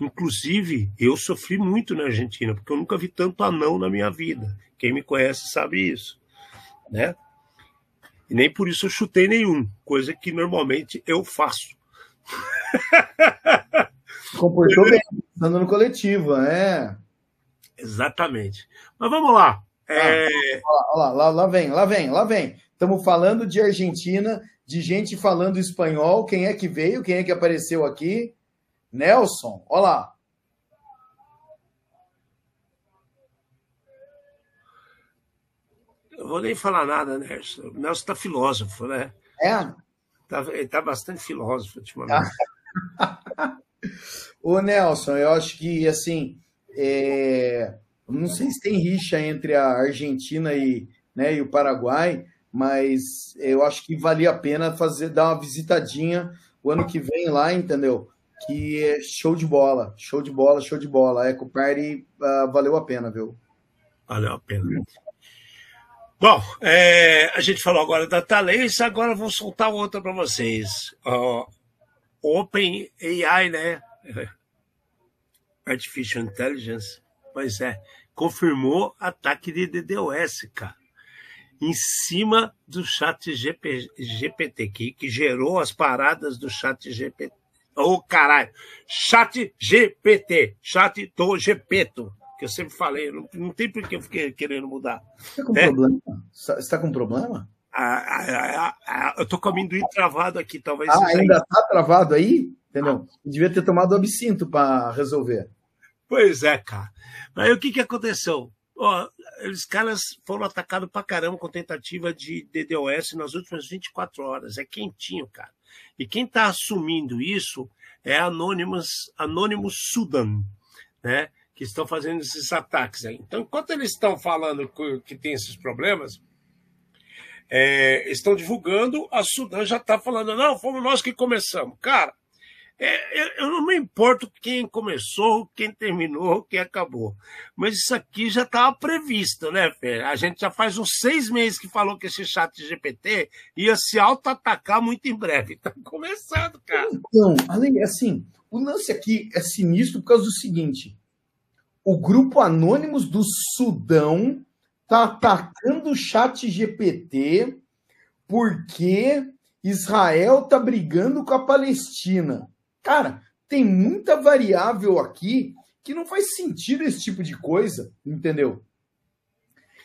Inclusive, eu sofri muito na Argentina, porque eu nunca vi tanto anão na minha vida. Quem me conhece sabe isso, né? E nem por isso eu chutei nenhum, coisa que normalmente eu faço.
Comportou bem, pensando no coletivo, é.
Exatamente. Mas vamos lá. É...
Ah, lá, lá, lá vem, lá vem, lá vem. Estamos falando de Argentina, de gente falando espanhol. Quem é que veio? Quem é que apareceu aqui? Nelson, olha lá.
Eu vou nem falar nada, Nelson. O Nelson está filósofo, né?
É?
Tá, ele está bastante filósofo ultimamente.
Ô, Nelson, eu acho que, assim, é... não sei se tem rixa entre a Argentina e, né, e o Paraguai, mas eu acho que valia a pena fazer dar uma visitadinha o ano que vem lá, entendeu? Que é show de bola, show de bola, show de bola. A Eco Party uh, valeu a pena, viu?
Valeu a pena. Bom, é, a gente falou agora da Talência, agora vou soltar outra para vocês. Uh, Open AI, né? Artificial Intelligence, pois é, confirmou ataque de DDoS, cara. Em cima do chat GP, GPT, que, que gerou as paradas do chat GPT Ô, oh, caralho. Chat GPT. Chat do Gepeto. Que eu sempre falei. Não, não tem por que eu fiquei querendo mudar.
Você tá com né? problema? Você está com problema?
Ah, ah, ah, eu tô com amendoim travado aqui, talvez.
Ah, ainda aí. tá travado aí? Entendeu? Devia ter tomado absinto para resolver.
Pois é, cara. Mas aí o que, que aconteceu? Ó, os caras foram atacados pra caramba com tentativa de DDoS nas últimas 24 horas. É quentinho, cara. E quem está assumindo isso é Anonymous, Anonymous Sudan, né? que estão fazendo esses ataques aí. Então, enquanto eles estão falando que tem esses problemas, é, estão divulgando, a Sudan já está falando, não, fomos nós que começamos. Cara, é, eu não me importo quem começou, quem terminou, quem acabou. Mas isso aqui já estava previsto, né, Fê? A gente já faz uns seis meses que falou que esse chat GPT ia se auto-atacar muito em breve. Está começando, cara.
Então, além, assim, o lance aqui é sinistro por causa do seguinte: o grupo Anônimos do Sudão está atacando o chat GPT porque Israel está brigando com a Palestina. Cara, tem muita variável aqui que não faz sentido esse tipo de coisa, entendeu?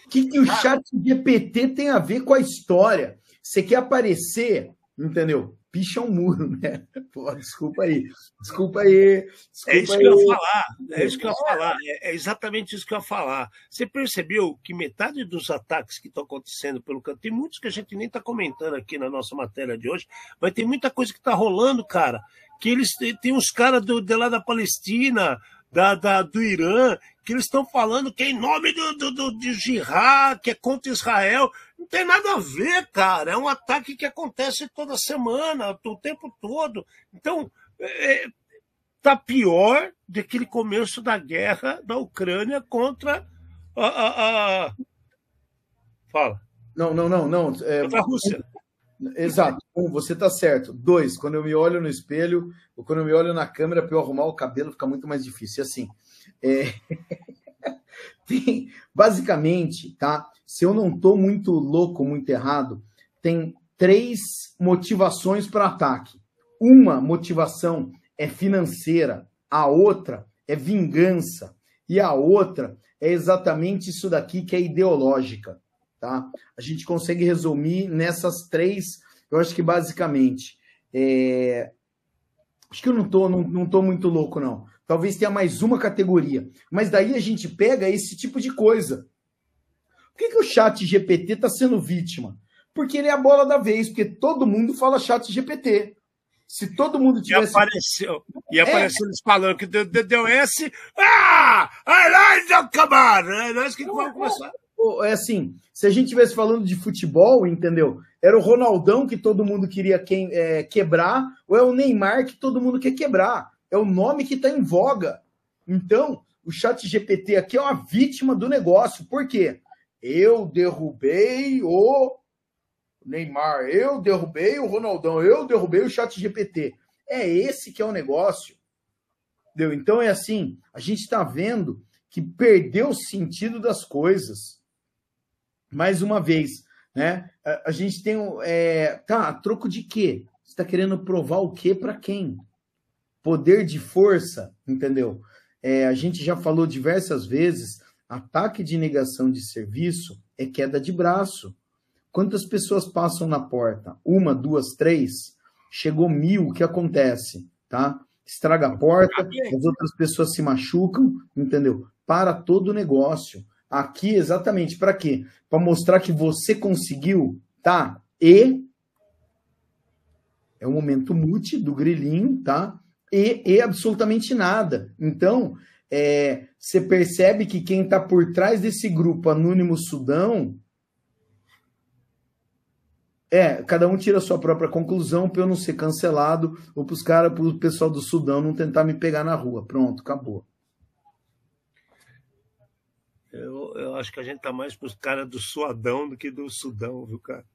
O que, que o chat GPT tem a ver com a história? Você quer aparecer, entendeu? Picha um muro, né? Pô, desculpa aí. Desculpa aí. Desculpa
é isso aí. que eu ia falar. É isso que eu ia falar. É, é exatamente isso que eu ia falar. Você percebeu que metade dos ataques que estão acontecendo pelo canto, tem muitos que a gente nem está comentando aqui na nossa matéria de hoje, mas tem muita coisa que está rolando, cara que eles têm uns caras do, de lá da Palestina, da, da, do Irã, que eles estão falando que é em nome do, do, do, de jihad, que é contra Israel. Não tem nada a ver, cara. É um ataque que acontece toda semana, o tempo todo. Então, é, tá pior do que aquele começo da guerra da Ucrânia contra a. a, a... Fala.
Não, não, não, não.
É... Contra a Rússia.
Exato. Um, você está certo. Dois, quando eu me olho no espelho, ou quando eu me olho na câmera para eu arrumar o cabelo, fica muito mais difícil. E assim, é... tem, basicamente, tá? Se eu não estou muito louco, muito errado, tem três motivações para ataque. Uma motivação é financeira, a outra é vingança e a outra é exatamente isso daqui que é ideológica tá? A gente consegue resumir nessas três, eu acho que basicamente. É... Acho que eu não tô, não, não tô muito louco, não. Talvez tenha mais uma categoria. Mas daí a gente pega esse tipo de coisa. Por que, que o chat GPT está sendo vítima? Porque ele é a bola da vez, porque todo mundo fala chat GPT. Se todo mundo tivesse.
E apareceu, e apareceu é. eles falando que deu, deu esse. Ah! Like the command! Nós que vamos começar
é assim, se a gente estivesse falando de futebol, entendeu? Era o Ronaldão que todo mundo queria que, é, quebrar, ou é o Neymar que todo mundo quer quebrar. É o nome que está em voga. Então, o chat GPT aqui é uma vítima do negócio. Por quê? Eu derrubei o Neymar, eu derrubei o Ronaldão, eu derrubei o chat GPT. É esse que é o negócio. Entendeu? Então é assim, a gente está vendo que perdeu o sentido das coisas mais uma vez, né? A, a gente tem é, tá troco de quê? Você está querendo provar o quê para quem? Poder de força, entendeu? É, a gente já falou diversas vezes, ataque de negação de serviço é queda de braço. Quantas pessoas passam na porta? Uma, duas, três? Chegou mil, o que acontece? Tá? Estraga a porta, as outras pessoas se machucam, entendeu? Para todo o negócio. Aqui, exatamente, para quê? Para mostrar que você conseguiu, tá? E é o momento mute do grilinho, tá? E, e absolutamente nada. Então, é, você percebe que quem está por trás desse grupo Anônimo Sudão é, cada um tira a sua própria conclusão para eu não ser cancelado ou para os para o pessoal do Sudão não tentar me pegar na rua. Pronto, acabou.
Eu, eu acho que a gente tá mais pros caras do Suadão do que do Sudão, viu, cara?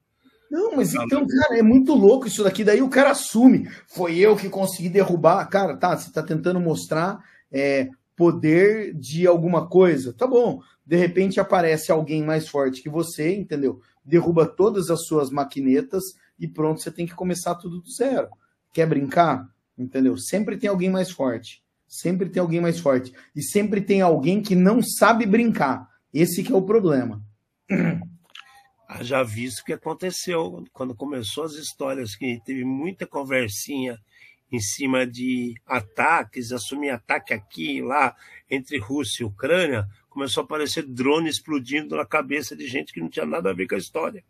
Não, mas tá então, cara, é muito louco isso daqui. Daí o cara assume. Foi eu que consegui derrubar. Cara, tá, você tá tentando mostrar é, poder de alguma coisa. Tá bom. De repente aparece alguém mais forte que você, entendeu? Derruba todas as suas maquinetas e pronto, você tem que começar tudo do zero. Quer brincar? Entendeu? Sempre tem alguém mais forte. Sempre tem alguém mais forte. E sempre tem alguém que não sabe brincar. Esse que é o problema.
Já visto o que aconteceu quando começou as histórias, que teve muita conversinha em cima de ataques, assumir ataque aqui e lá entre Rússia e Ucrânia, começou a aparecer drone explodindo na cabeça de gente que não tinha nada a ver com a história,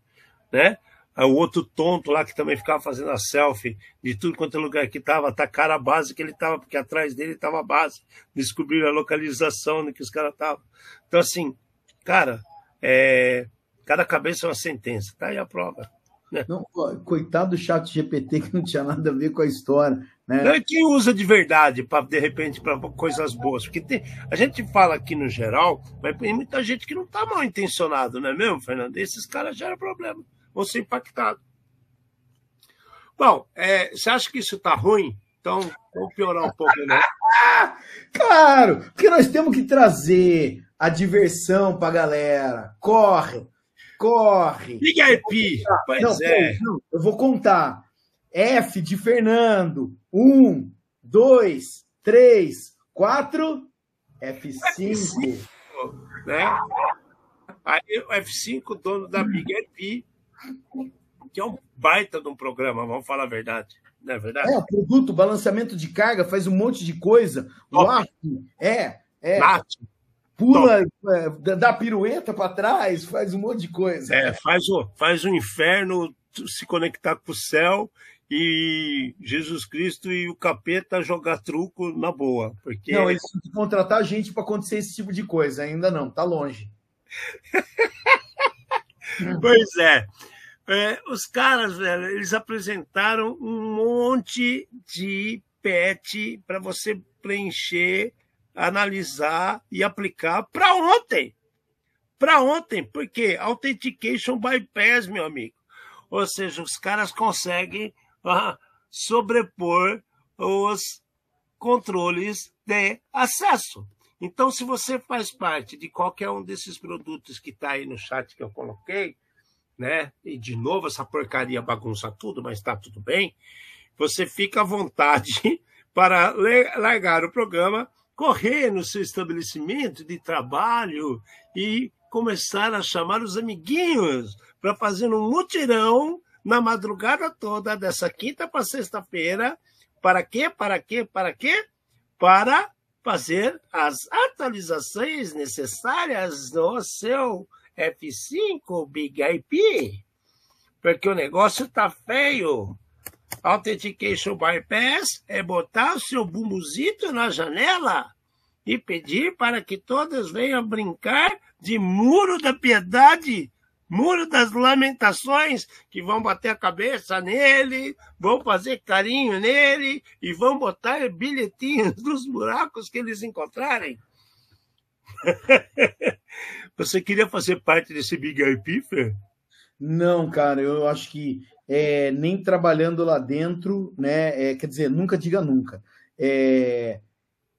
né? o outro tonto lá que também ficava fazendo a selfie de tudo quanto é lugar que estava, atacaram a base que ele estava, porque atrás dele estava a base, descobriram a localização no que os caras estavam. Então, assim, cara, é, cada cabeça é uma sentença, tá aí a prova.
Não, coitado do chat GPT que não tinha nada a ver com a história. Né?
Não, quem usa de verdade, para de repente, para coisas boas. Porque tem, a gente fala aqui no geral, mas tem muita gente que não está mal intencionado, não é mesmo, Fernando? Esses caras geram problema, vão ser impactados. Bom, é, você acha que isso está ruim? Então, vamos piorar um pouco, né?
claro, porque nós temos que trazer a diversão para a galera. Corre, corre.
Big IP, pois
não,
é.
Não, eu vou contar. F de Fernando. Um, dois, três, quatro. F5. F5
né? Aí o F5, dono da Big IP, que é um baita de um programa, vamos falar a verdade. Não é verdade?
É, produto, balanceamento de carga, faz um monte de coisa. O é, é. Nath. Pula, é, dá pirueta para trás, faz um monte de coisa.
É, faz o, faz o inferno se conectar com o céu e Jesus Cristo e o capeta jogar truco na boa. Porque...
Não, eles têm que contratar gente para acontecer esse tipo de coisa. Ainda não, tá longe.
pois é. É. Os caras, velho, eles apresentaram um monte de pet para você preencher, analisar e aplicar para ontem. Para ontem, porque Authentication Bypass, meu amigo. Ou seja, os caras conseguem uh, sobrepor os controles de acesso. Então, se você faz parte de qualquer um desses produtos que está aí no chat que eu coloquei, né? E de novo essa porcaria bagunça tudo, mas está tudo bem. Você fica à vontade para largar o programa, correr no seu estabelecimento de trabalho e começar a chamar os amiguinhos para fazer um mutirão na madrugada toda dessa quinta para sexta-feira. Para quê? Para quê? Para quê? Para fazer as atualizações necessárias no seu F5 Big IP. Porque o negócio tá feio. Authentication Bypass é botar o seu bumbuzito na janela e pedir para que todos venham brincar de muro da piedade Muro das Lamentações, que vão bater a cabeça nele, vão fazer carinho nele e vão botar bilhetinhos nos buracos que eles encontrarem. Você queria fazer parte desse Big IP, Fer?
Não, cara, eu acho que é, nem trabalhando lá dentro, né? É, quer dizer, nunca diga nunca. É,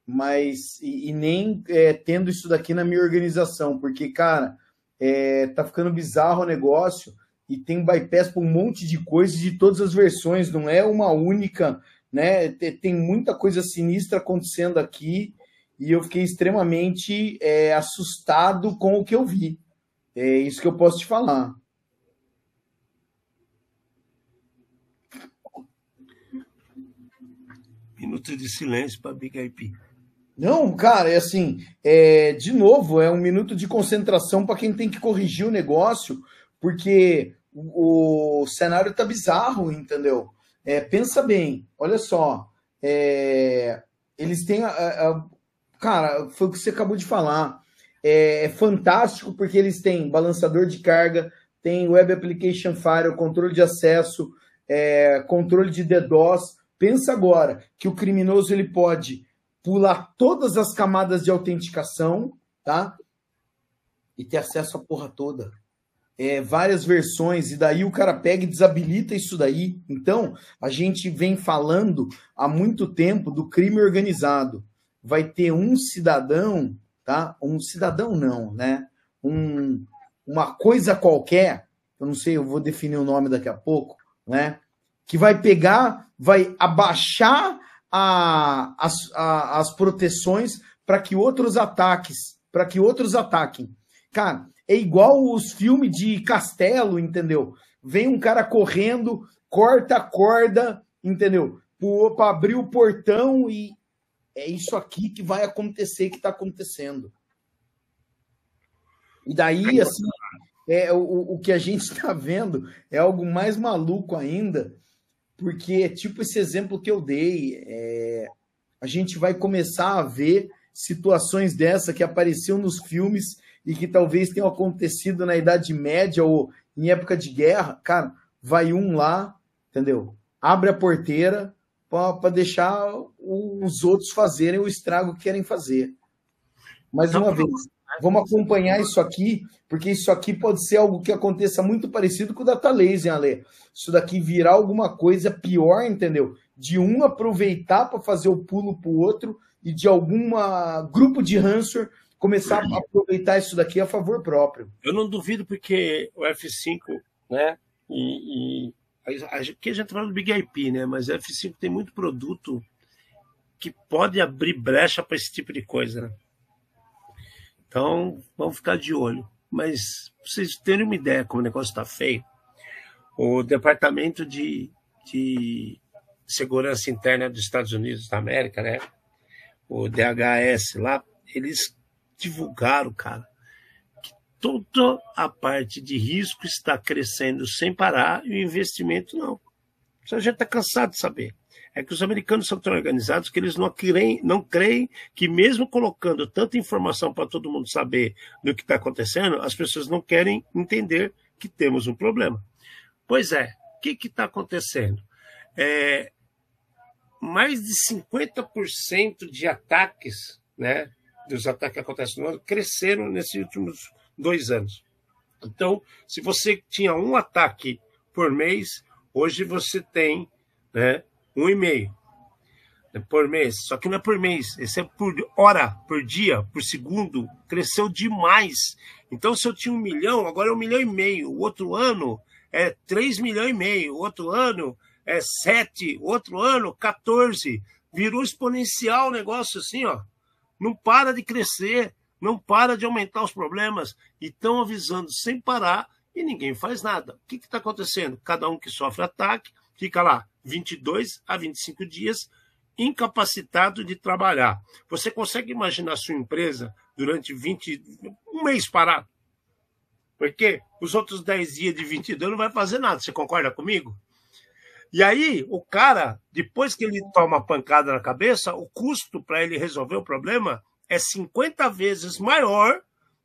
mas e, e nem é, tendo isso daqui na minha organização, porque, cara, é, tá ficando bizarro o negócio e tem bypass para um monte de coisas de todas as versões, não é uma única, né? Tem muita coisa sinistra acontecendo aqui e eu fiquei extremamente é, assustado com o que eu vi. É isso que eu posso te falar.
Minuto de silêncio para Big IP.
Não, cara, é assim, é, de novo, é um minuto de concentração para quem tem que corrigir o negócio, porque o, o cenário tá bizarro, entendeu? É, pensa bem, olha só, é, eles têm a, a, cara, foi o que você acabou de falar, é, é, fantástico porque eles têm balançador de carga, tem Web Application Firewall, controle de acesso, é, controle de DDoS. Pensa agora que o criminoso ele pode pular todas as camadas de autenticação, tá? E ter acesso à porra toda. É, várias versões, e daí o cara pega e desabilita isso daí. Então, a gente vem falando há muito tempo do crime organizado. Vai ter um cidadão, tá? Um cidadão não, né? Um, uma coisa qualquer, eu não sei, eu vou definir o nome daqui a pouco, né? Que vai pegar, vai abaixar a, as, a, as proteções para que outros ataques, para que outros ataquem. Cara, é igual os filmes de castelo, entendeu? Vem um cara correndo, corta a corda, entendeu? Para abrir o portão e é isso aqui que vai acontecer, que está acontecendo. E daí, assim, é, o, o que a gente está vendo é algo mais maluco ainda, porque, tipo esse exemplo que eu dei, é, a gente vai começar a ver situações dessa que apareciam nos filmes e que talvez tenham acontecido na Idade Média ou em época de guerra. Cara, vai um lá, entendeu? Abre a porteira para deixar os outros fazerem o estrago que querem fazer. Mais uma vez, vamos acompanhar isso aqui, porque isso aqui pode ser algo que aconteça muito parecido com o Data Laser, Ale. Isso daqui virar alguma coisa pior, entendeu? De um aproveitar para fazer o pulo para o outro e de algum grupo de ransomware começar a aproveitar isso daqui a favor próprio.
Eu não duvido porque o F5, né, e, e Aqui a gente fala do Big IP, né? Mas a F5 tem muito produto que pode abrir brecha para esse tipo de coisa, né? Então, vamos ficar de olho. Mas, pra vocês terem uma ideia como o negócio está feio, o Departamento de, de Segurança Interna dos Estados Unidos da América, né? O DHS lá, eles divulgaram, cara, toda a parte de risco está crescendo sem parar e o investimento não. Isso a gente está cansado de saber. É que os americanos são tão organizados que eles não creem, não creem que, mesmo colocando tanta informação para todo mundo saber do que está acontecendo, as pessoas não querem entender que temos um problema. Pois é, o que está acontecendo? É, mais de 50% de ataques, né, dos ataques que acontecem no ano, cresceram nesses últimos dois anos. Então, se você tinha um ataque por mês, hoje você tem né, um e meio né, por mês. Só que não é por mês, esse é por hora, por dia, por segundo. Cresceu demais. Então, se eu tinha um milhão, agora é um milhão e meio. O outro ano é três milhões e meio. O outro ano é sete. O outro ano, 14. Virou exponencial o negócio assim, ó. Não para de crescer não para de aumentar os problemas e estão avisando sem parar e ninguém faz nada. O que está acontecendo? Cada um que sofre ataque fica lá 22 a 25 dias incapacitado de trabalhar. Você consegue imaginar sua empresa durante 20, um mês parado? Porque os outros 10 dias de 22 não vai fazer nada. Você concorda comigo? E aí, o cara, depois que ele toma a pancada na cabeça, o custo para ele resolver o problema é 50 vezes maior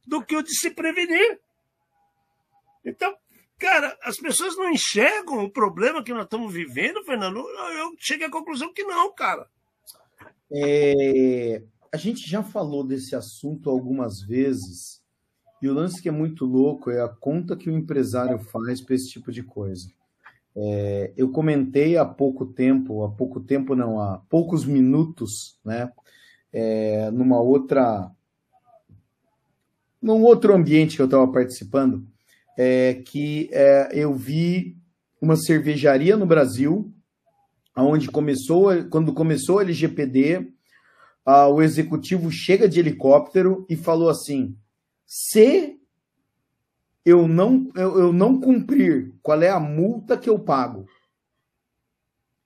do que o de se prevenir. Então, cara, as pessoas não enxergam o problema que nós estamos vivendo, Fernando. Eu cheguei à conclusão que não, cara.
É, a gente já falou desse assunto algumas vezes, e o lance que é muito louco é a conta que o empresário faz para esse tipo de coisa. É, eu comentei há pouco tempo, há pouco tempo não, há poucos minutos, né? É, numa outra num outro ambiente que eu estava participando, é, que é, eu vi uma cervejaria no Brasil, onde começou, quando começou o LGPD, o executivo chega de helicóptero e falou assim: se eu não, eu, eu não cumprir, qual é a multa que eu pago?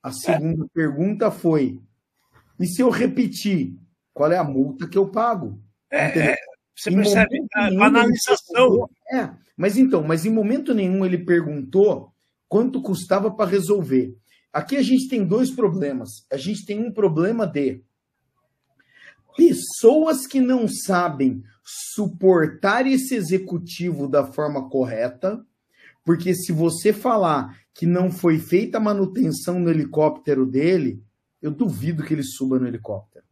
A segunda pergunta foi: e se eu repetir, qual é a multa que eu pago.
É, é você em percebe a banalização.
É, mas então, mas em momento nenhum ele perguntou quanto custava para resolver. Aqui a gente tem dois problemas. A gente tem um problema de pessoas que não sabem suportar esse executivo da forma correta, porque se você falar que não foi feita a manutenção no helicóptero dele, eu duvido que ele suba no helicóptero.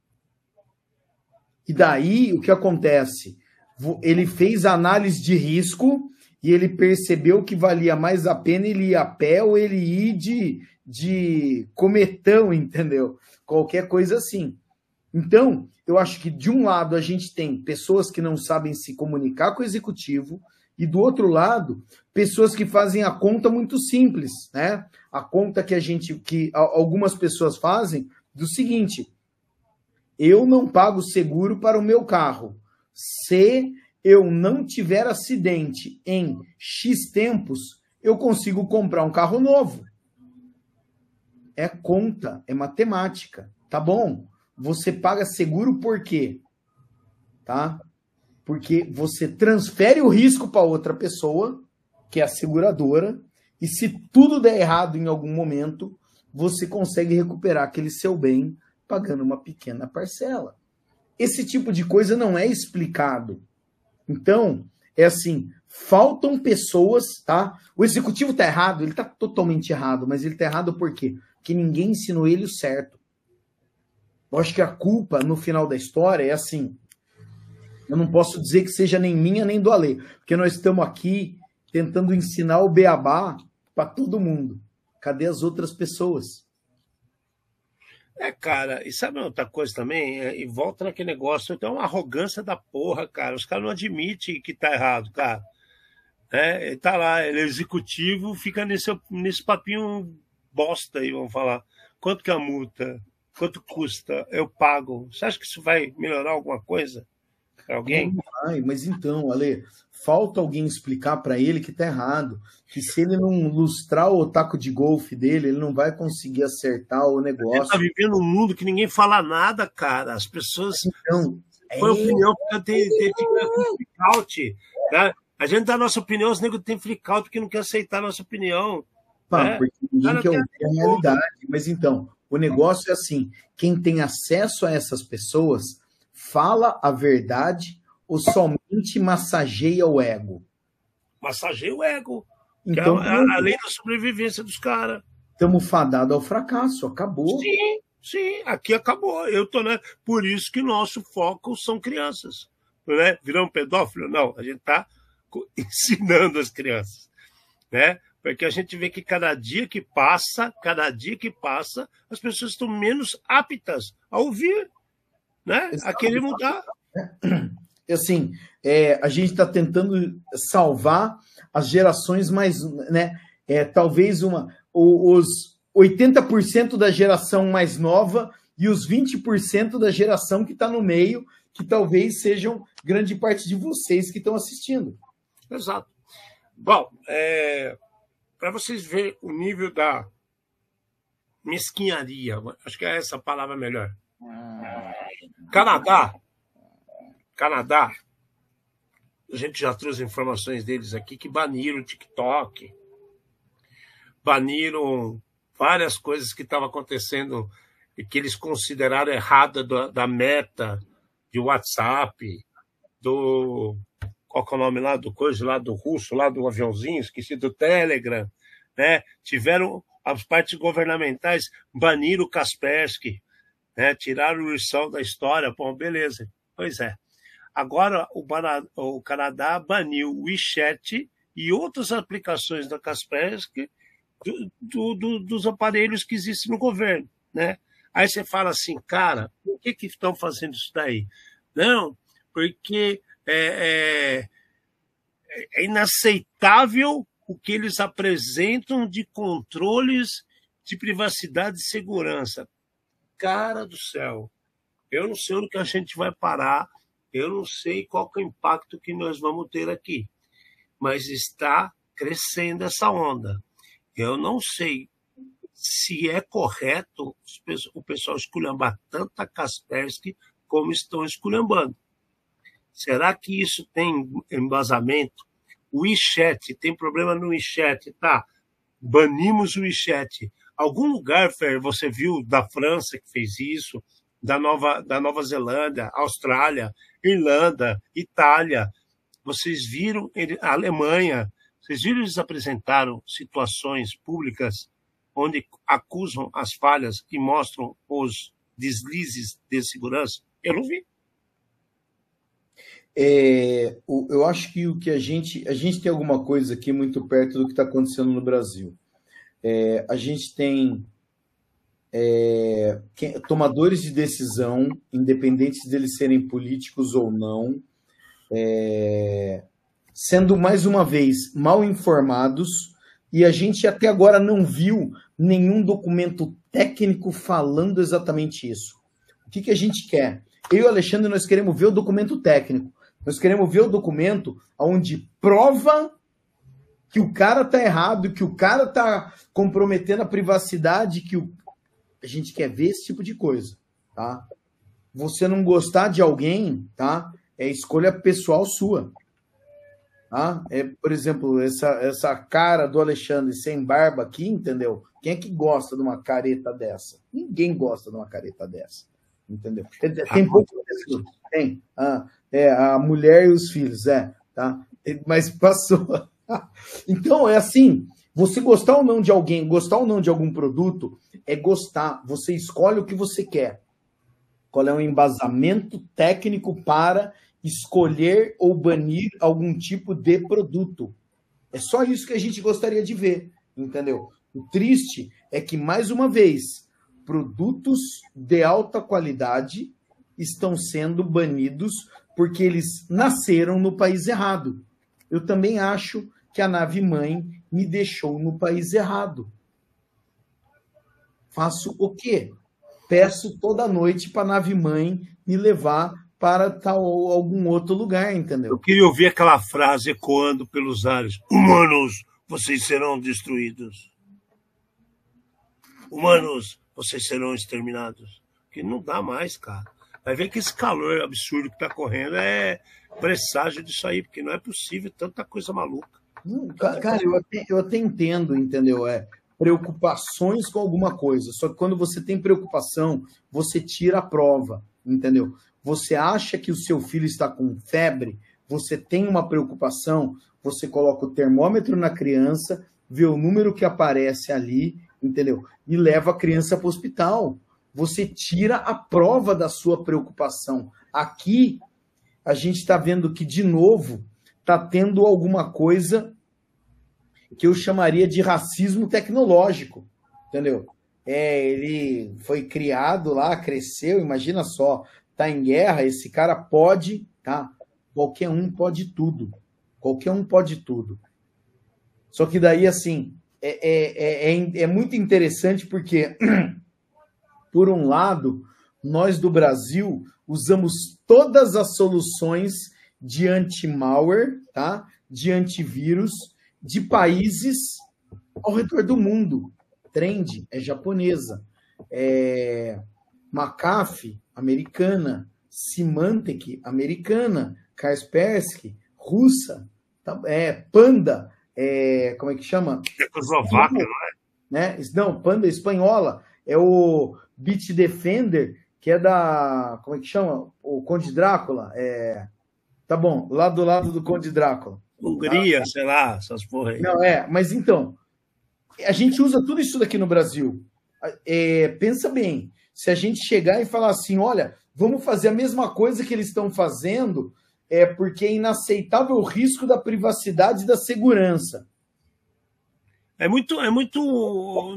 E daí o que acontece? Ele fez análise de risco e ele percebeu que valia mais a pena ele ir a pé ou ele ir de, de cometão, entendeu? Qualquer coisa assim. Então, eu acho que de um lado a gente tem pessoas que não sabem se comunicar com o executivo, e do outro lado, pessoas que fazem a conta muito simples, né? A conta que a gente, que algumas pessoas fazem do seguinte: eu não pago seguro para o meu carro. Se eu não tiver acidente em X tempos, eu consigo comprar um carro novo. É conta, é matemática. Tá bom? Você paga seguro por quê? Tá? Porque você transfere o risco para outra pessoa, que é a seguradora, e se tudo der errado em algum momento, você consegue recuperar aquele seu bem pagando uma pequena parcela. Esse tipo de coisa não é explicado. Então, é assim, faltam pessoas, tá? O executivo tá errado, ele tá totalmente errado, mas ele tá errado por quê? Porque ninguém ensinou ele o certo. Eu acho que a culpa, no final da história, é assim. Eu não posso dizer que seja nem minha nem do Ale, porque nós estamos aqui tentando ensinar o beabá para todo mundo. Cadê as outras pessoas?
É, cara, e sabe outra coisa também? É, e volta naquele negócio, tem uma arrogância da porra, cara. Os caras não admitem que tá errado, cara. É, ele tá lá, ele é executivo, fica nesse, nesse papinho bosta aí, vamos falar. Quanto que é a multa? Quanto custa? Eu pago. Você acha que isso vai melhorar alguma coisa? Alguém?
Não vai, mas então, Ale, falta alguém explicar para ele que tá errado. Que se ele não lustrar o taco de golfe dele, ele não vai conseguir acertar o negócio. Ele
tá vivendo um mundo que ninguém fala nada, cara. As pessoas.
Então.
Foi é... opinião porque tem, tem, blackout. Tá? A gente dá a nossa opinião, os negros têm freak-out porque não quer aceitar a nossa opinião.
Pá, né? Porque ninguém quer ouvir a realidade. Mas então, o negócio é assim: quem tem acesso a essas pessoas fala a verdade ou somente massageia o ego?
Massageia o ego. Então, é a, a, lei da sobrevivência dos caras.
Estamos fadados ao fracasso, acabou.
Sim, sim, aqui acabou. Eu tô, né? Por isso que nosso foco são crianças. Né? Virar um pedófilo? Não, a gente está ensinando as crianças. Né? Porque a gente vê que cada dia que passa, cada dia que passa, as pessoas estão menos aptas a ouvir, né? a querer mudar.
assim, é, a gente está tentando salvar as gerações mais, né? É, talvez uma, os 80% da geração mais nova e os 20% da geração que está no meio, que talvez sejam grande parte de vocês que estão assistindo.
Exato. Bom, é, para vocês verem o nível da mesquinharia, acho que é essa palavra melhor. Canadá, Canadá, a gente já trouxe informações deles aqui que baniram o TikTok, baniram várias coisas que estavam acontecendo e que eles consideraram errada da, da meta de WhatsApp, do qual é o nome lá do coisa lá do russo, lá do aviãozinho, esqueci do Telegram, né? Tiveram as partes governamentais baniram o Kaspersky, né? Tiraram o Ursão da história, bom, beleza. Pois é. Agora o, o Canadá baniu o WeChat e outras aplicações da Kaspersky do, do, do, dos aparelhos que existem no governo, né? Aí você fala assim, cara, por que que estão fazendo isso daí? Não, porque é, é, é inaceitável o que eles apresentam de controles de privacidade e segurança. Cara do céu, eu não sei onde que a gente vai parar eu não sei qual é o impacto que nós vamos ter aqui, mas está crescendo essa onda. Eu não sei se é correto o pessoal esculhambar tanto a Kaspersky como estão esculhambando. Será que isso tem embasamento? O WeChat, tem problema no WeChat, tá? Banimos o WeChat. Algum lugar, Fer, você viu da França que fez isso, da Nova, da Nova Zelândia, Austrália, Irlanda, Itália. Vocês viram a Alemanha, vocês viram eles apresentaram situações públicas onde acusam as falhas e mostram os deslizes de segurança? Eu não vi.
É, eu acho que o que a gente a gente tem alguma coisa aqui muito perto do que está acontecendo no Brasil. É, a gente tem é, tomadores de decisão, independentes deles serem políticos ou não, é, sendo mais uma vez mal informados, e a gente até agora não viu nenhum documento técnico falando exatamente isso. O que, que a gente quer? Eu e o Alexandre, nós queremos ver o documento técnico. Nós queremos ver o documento onde prova que o cara tá errado, que o cara tá comprometendo a privacidade, que o, a gente quer ver esse tipo de coisa, tá? Você não gostar de alguém, tá? É escolha pessoal sua. Tá? É, por exemplo, essa, essa cara do Alexandre sem barba aqui, entendeu? Quem é que gosta de uma careta dessa? Ninguém gosta de uma careta dessa. Entendeu? Tem, tem poucas pessoas. Tem. Ah, é, a mulher e os filhos, é. Tá? mas passou. Então, é assim, você gostar ou não de alguém, gostar ou não de algum produto, é gostar. Você escolhe o que você quer. Qual é o embasamento técnico para escolher ou banir algum tipo de produto. É só isso que a gente gostaria de ver, entendeu? O triste é que, mais uma vez, produtos de alta qualidade estão sendo banidos porque eles nasceram no país errado. Eu também acho que a nave mãe me deixou no país errado. Faço o quê? Peço toda noite para a nave mãe me levar para tal algum outro lugar, entendeu?
Eu queria ouvir aquela frase ecoando pelos ares: Humanos, vocês serão destruídos. Humanos, vocês serão exterminados. Que não dá mais, cara. Vai ver que esse calor absurdo que está correndo é presságio disso aí, porque não é possível tanta coisa maluca.
Cara, eu até, eu até entendo, entendeu? É preocupações com alguma coisa. Só que quando você tem preocupação, você tira a prova, entendeu? você acha que o seu filho está com febre, você tem uma preocupação, você coloca o termômetro na criança, vê o número que aparece ali, entendeu? E leva a criança para o hospital. Você tira a prova da sua preocupação. Aqui, a gente está vendo que, de novo, está tendo alguma coisa que eu chamaria de racismo tecnológico, entendeu? É, ele foi criado lá, cresceu, imagina só, está em guerra, esse cara pode, tá? Qualquer um pode tudo. Qualquer um pode tudo. Só que daí, assim, é, é, é, é muito interessante porque, por um lado, nós do Brasil usamos todas as soluções de anti-malware, tá? de antivírus, de países ao redor do mundo. Trend é japonesa. É... McAfee americana, Symantec, americana, Kaspersky, russa, tá, é, Panda, é, como é que chama?
Tchecoslováquia, não é?
Né? Não, Panda espanhola, é o Bitdefender, que é da, como é que chama? O Conde Drácula, é... Tá bom, lá do lado do Conde Drácula.
Hungria, tá? sei lá, essas porra aí.
Não, é, mas então, a gente usa tudo isso daqui no Brasil. É, pensa bem, se a gente chegar e falar assim, olha, vamos fazer a mesma coisa que eles estão fazendo, é porque é inaceitável o risco da privacidade e da segurança.
É muito, é muito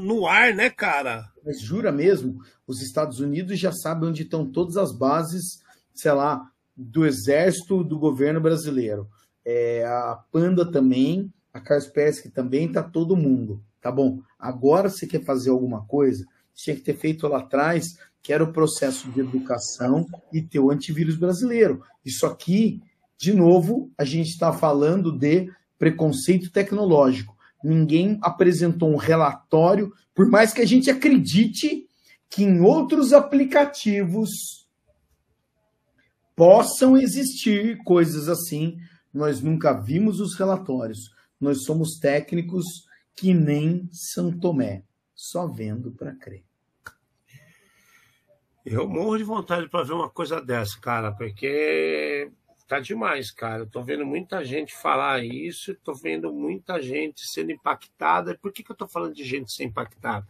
no ar, né, cara?
Mas jura mesmo? Os Estados Unidos já sabem onde estão todas as bases, sei lá, do exército do governo brasileiro. É, a Panda também, a Kaspersky também, tá todo mundo. Tá bom. Agora você quer fazer alguma coisa? tinha que ter feito lá atrás, que era o processo de educação e ter o antivírus brasileiro. Isso aqui, de novo, a gente está falando de preconceito tecnológico. Ninguém apresentou um relatório, por mais que a gente acredite que em outros aplicativos possam existir coisas assim, nós nunca vimos os relatórios. Nós somos técnicos que nem São Tomé só vendo para crer.
Eu morro de vontade para ver uma coisa dessa, cara, porque tá demais, cara. Eu tô vendo muita gente falar isso, tô vendo muita gente sendo impactada. Por que, que eu tô falando de gente ser impactada?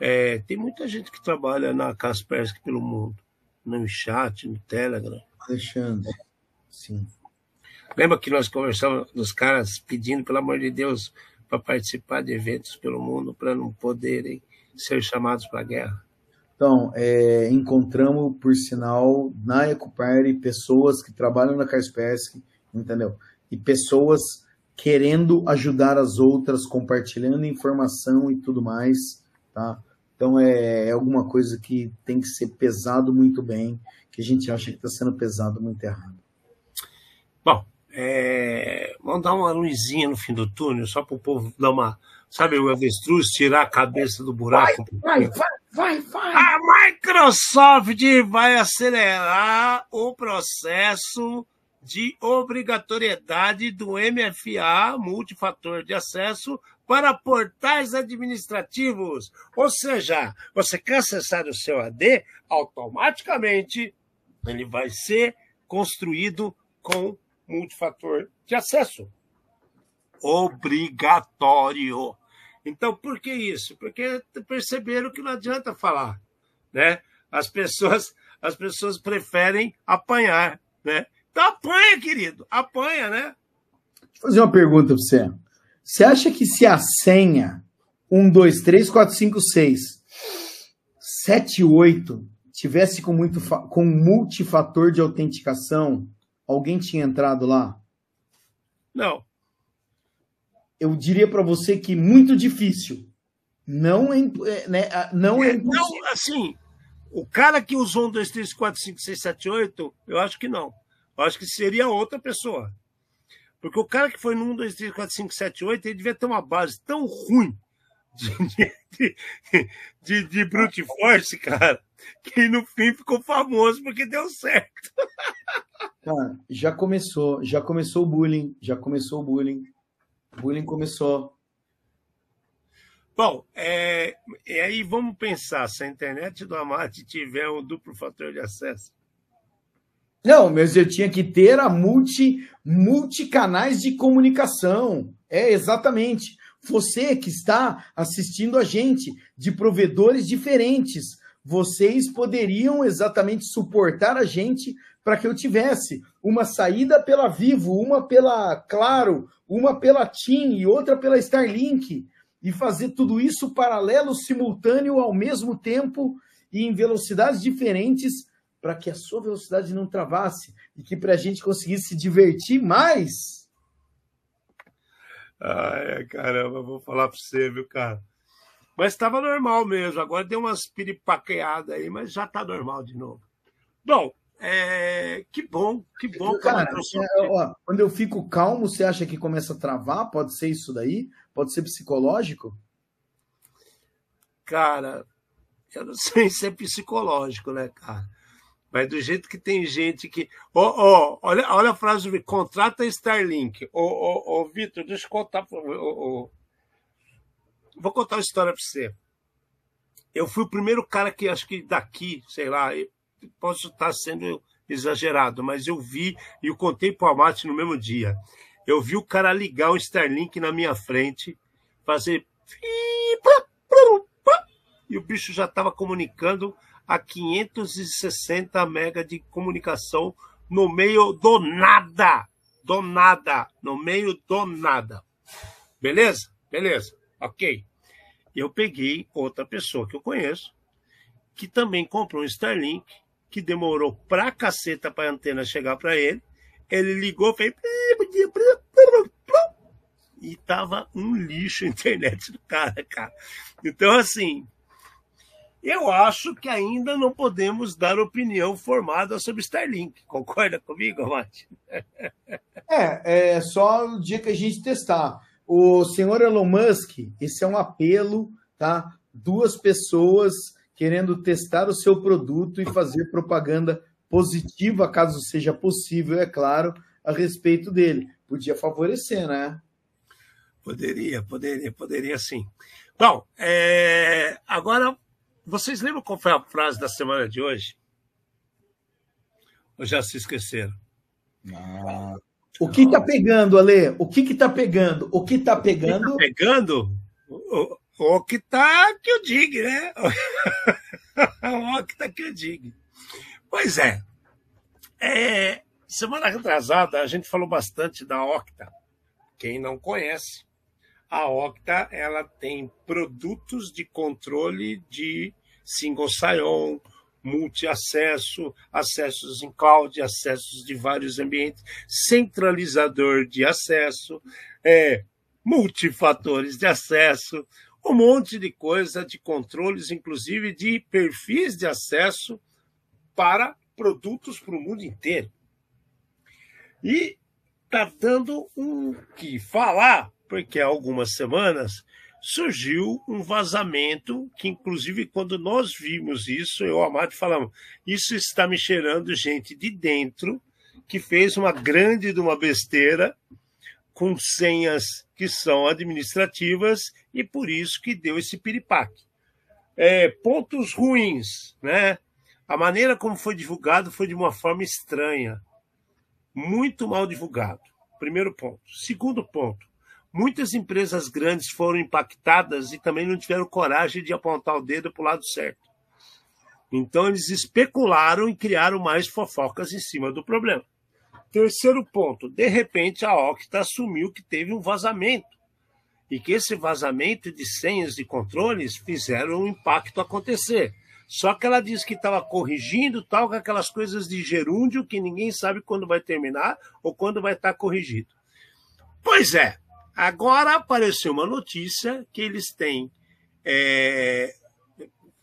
É, tem muita gente que trabalha na Kaspersky pelo mundo, no chat, no Telegram.
Alexandre, sim.
Lembra que nós conversamos dos caras pedindo, pelo amor de Deus, para participar de eventos pelo mundo para não poderem ser chamados para a guerra?
Então, é, encontramos, por sinal, na Ecoparty, pessoas que trabalham na Kaspersky, entendeu? E pessoas querendo ajudar as outras, compartilhando informação e tudo mais, tá? Então, é, é alguma coisa que tem que ser pesado muito bem, que a gente acha que está sendo pesado muito errado.
Bom, é, vamos dar uma luzinha no fim do túnel, só para o povo dar uma. Sabe, o avestruz tirar a cabeça do buraco.
Vai, vai, vai, vai.
A Microsoft vai acelerar o processo de obrigatoriedade do MFA, multifator de acesso, para portais administrativos. Ou seja, você quer acessar o seu AD, automaticamente ele vai ser construído com multifator de acesso. Obrigatório. Então, por que isso? Porque perceberam que não adianta falar, né? As pessoas, as pessoas preferem apanhar, né? Então apanha, querido, apanha, né?
Deixa eu fazer uma pergunta para você. Você acha que se a senha 1, 2, 3, 4, 5, 6, 7, 8 tivesse com, muito, com multifator de autenticação, alguém tinha entrado lá?
Não.
Eu diria para você que muito difícil. Não é, é né, não é, é
Não, assim, o cara que usou 1, 2, 3, 4, 5, 6, 7, 8, eu acho que não. Eu acho que seria outra pessoa. Porque o cara que foi no 1, 2, 3, 4, 5, 7, 8, ele devia ter uma base tão ruim de, de, de, de brute force, cara, que no fim ficou famoso porque deu certo.
Cara, já começou, já começou o bullying, já começou o bullying. O bullying começou.
Bom, é, e aí vamos pensar, se a internet do Amate tiver um duplo fator de acesso.
Não, mas eu tinha que ter a multi, multicanais de comunicação. É, exatamente. Você que está assistindo a gente, de provedores diferentes, vocês poderiam exatamente suportar a gente para que eu tivesse uma saída pela Vivo, uma pela Claro, uma pela TIM e outra pela Starlink, e fazer tudo isso paralelo, simultâneo, ao mesmo tempo e em velocidades diferentes, para que a sua velocidade não travasse e que para a gente conseguisse se divertir mais.
Ai, caramba, vou falar para você, viu, cara? Mas estava normal mesmo. Agora deu umas piripaqueadas aí, mas já está normal de novo. Bom, é... que bom, que bom.
Cara, é, ó, quando eu fico calmo, você acha que começa a travar? Pode ser isso daí? Pode ser psicológico?
Cara, eu não sei se é psicológico, né, cara? Mas do jeito que tem gente que. Oh, oh, olha, olha a frase do contrata Starlink. Ô, oh, oh, Vitor, deixa eu contar. Oh, Vou contar uma história para você. Eu fui o primeiro cara que acho que daqui, sei lá, posso estar sendo exagerado, mas eu vi e eu contei para o Amate no mesmo dia. Eu vi o cara ligar o Starlink na minha frente, fazer. E o bicho já estava comunicando a 560 mega de comunicação no meio do nada. Do nada. No meio do nada. Beleza? Beleza. Ok. Eu peguei outra pessoa que eu conheço, que também comprou um Starlink, que demorou pra caceta pra antena chegar para ele. Ele ligou, fez. E tava um lixo a internet do cara, cara. Então, assim, eu acho que ainda não podemos dar opinião formada sobre Starlink. Concorda comigo, Mate?
É, é só o dia que a gente testar. O senhor Elon Musk, esse é um apelo, tá? Duas pessoas querendo testar o seu produto e fazer propaganda positiva, caso seja possível, é claro, a respeito dele. Podia favorecer, né?
Poderia, poderia, poderia sim. Bom, é... agora vocês lembram qual foi a frase da semana de hoje? Ou já se esqueceram?
Ah, o que está pegando, Ale? O que está pegando? O que está pegando?
O que tá pegando? O, o que está que eu diga, né? o que está que eu diga. Pois é. é. Semana atrasada a gente falou bastante da Octa. Quem não conhece, a Octa ela tem produtos de controle de single sign-on, multi-acesso, acessos em cloud, acessos de vários ambientes, centralizador de acesso, é, multifatores de acesso, um monte de coisa de controles, inclusive de perfis de acesso para produtos para o mundo inteiro. E está dando um que falar, porque há algumas semanas surgiu um vazamento que, inclusive, quando nós vimos isso, eu e o Amado falamos, isso está me cheirando gente de dentro que fez uma grande de uma besteira com senhas que são administrativas e por isso que deu esse piripaque. É, pontos ruins, né? A maneira como foi divulgado foi de uma forma estranha. muito mal divulgado. Primeiro ponto. Segundo ponto, muitas empresas grandes foram impactadas e também não tiveram coragem de apontar o dedo para o lado certo. Então eles especularam e criaram mais fofocas em cima do problema. Terceiro ponto, de repente a Octa assumiu que teve um vazamento e que esse vazamento de senhas e controles fizeram o impacto acontecer. Só que ela disse que estava corrigindo tal com aquelas coisas de gerúndio que ninguém sabe quando vai terminar ou quando vai estar corrigido. Pois é, agora apareceu uma notícia que eles têm é,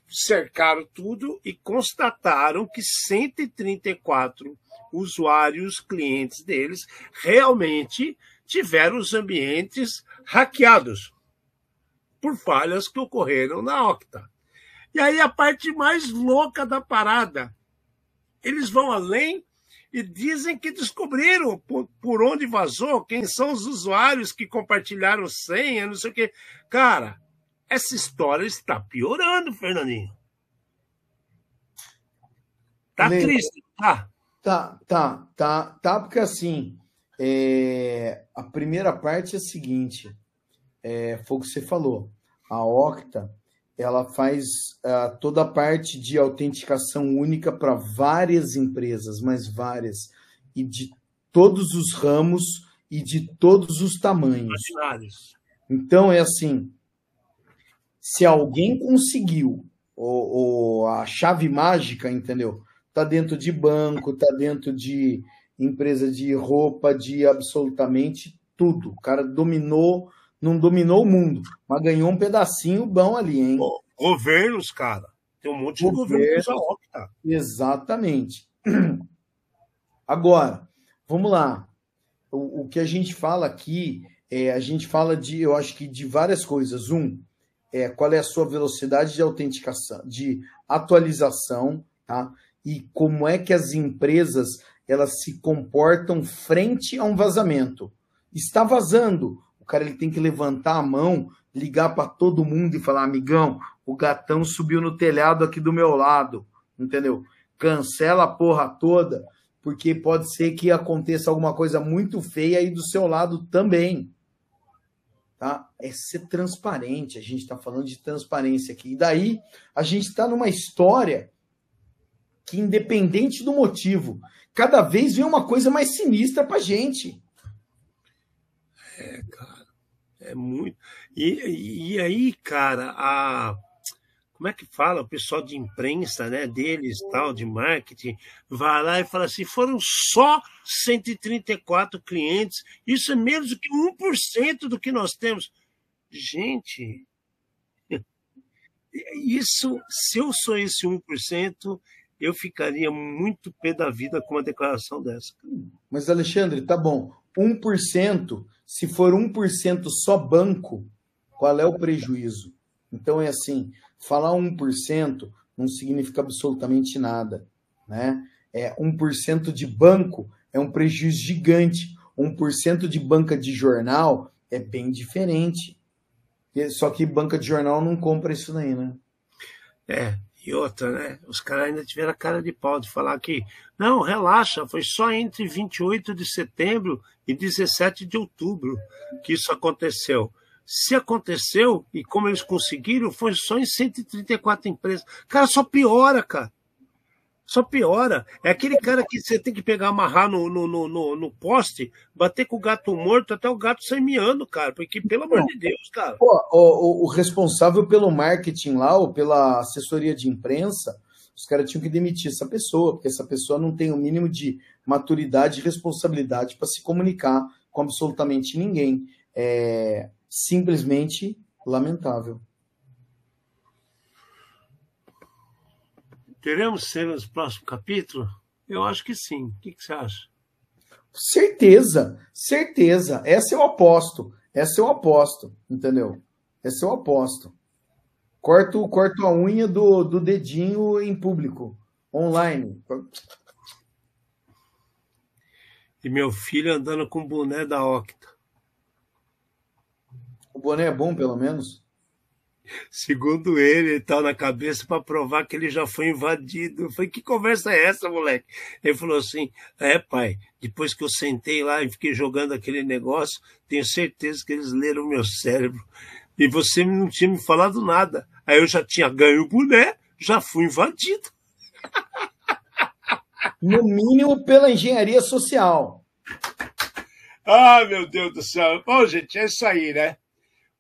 cercaram tudo e constataram que 134 usuários clientes deles realmente tiveram os ambientes hackeados por falhas que ocorreram na Octa. E aí a parte mais louca da parada, eles vão além e dizem que descobriram por, por onde vazou, quem são os usuários que compartilharam senha, não sei o quê. Cara, essa história está piorando, Fernandinho. Tá triste, tá?
Tá, tá, tá, tá, porque assim, é, a primeira parte é a seguinte, é, foi o que você falou, a Octa, ela faz uh, toda a parte de autenticação única para várias empresas, mas várias, e de todos os ramos e de todos os tamanhos. Então é assim, se alguém conseguiu ou, ou, a chave mágica, entendeu? Tá dentro de banco, tá dentro de empresa de roupa, de absolutamente tudo. O cara dominou não dominou o mundo, mas ganhou um pedacinho bom ali, hein?
Governos, cara. Tem um monte de governos que opta.
Exatamente. Agora, vamos lá. O, o, que a gente fala aqui, é, a gente fala de, eu acho que de várias coisas. Um, é, qual é a sua velocidade de autenticação, de atualização, tá? E como é que as empresas elas se comportam frente a um vazamento. Está vazando, cara ele tem que levantar a mão, ligar para todo mundo e falar: amigão, o gatão subiu no telhado aqui do meu lado, entendeu? Cancela a porra toda, porque pode ser que aconteça alguma coisa muito feia aí do seu lado também. Tá? É ser transparente, a gente está falando de transparência aqui. E daí a gente está numa história que, independente do motivo, cada vez vem uma coisa mais sinistra para gente.
É, cara. É muito. E, e aí, cara, a. Como é que fala? O pessoal de imprensa, né, deles, tal, de marketing, vai lá e fala assim: foram só 134 clientes, isso é menos do que 1% do que nós temos. Gente, isso, se eu sou esse 1%, eu ficaria muito pé da vida com uma declaração dessa.
Mas, Alexandre, tá bom. 1% se for 1% só banco, qual é o prejuízo? Então é assim, falar 1% não significa absolutamente nada, né? É 1% de banco é um prejuízo gigante. 1% de banca de jornal é bem diferente. Só que banca de jornal não compra isso daí, né?
É, e outra, né? Os caras ainda tiveram a cara de pau de falar que, não, relaxa, foi só entre 28 de setembro e 17 de outubro que isso aconteceu. Se aconteceu, e como eles conseguiram, foi só em 134 empresas. Cara, só piora, cara. Só piora. É aquele cara que você tem que pegar, amarrar no, no, no, no, poste, bater com o gato morto até o gato sair miando, cara. Porque, pelo amor de Deus, cara.
Pô, o, o, responsável pelo marketing lá, ou pela assessoria de imprensa, os caras tinham que demitir essa pessoa, porque essa pessoa não tem o mínimo de maturidade e responsabilidade para se comunicar com absolutamente ninguém. É simplesmente lamentável.
Teremos cenas no próximo capítulo? Eu acho que sim. O que, que você acha?
Certeza, certeza. Essa eu aposto. Essa eu aposto, entendeu? Essa eu aposto. Corto, corto a unha do, do dedinho em público, online.
E meu filho andando com o boné da Octa.
O boné é bom, pelo menos?
Segundo ele, ele tá na cabeça para provar que ele já foi invadido. Eu falei, que conversa é essa, moleque? Ele falou assim: é, pai, depois que eu sentei lá e fiquei jogando aquele negócio, tenho certeza que eles leram meu cérebro. E você não tinha me falado nada. Aí eu já tinha ganho o boné, já fui invadido.
No mínimo pela engenharia social.
Ah, meu Deus do céu. Bom, gente, é isso aí, né?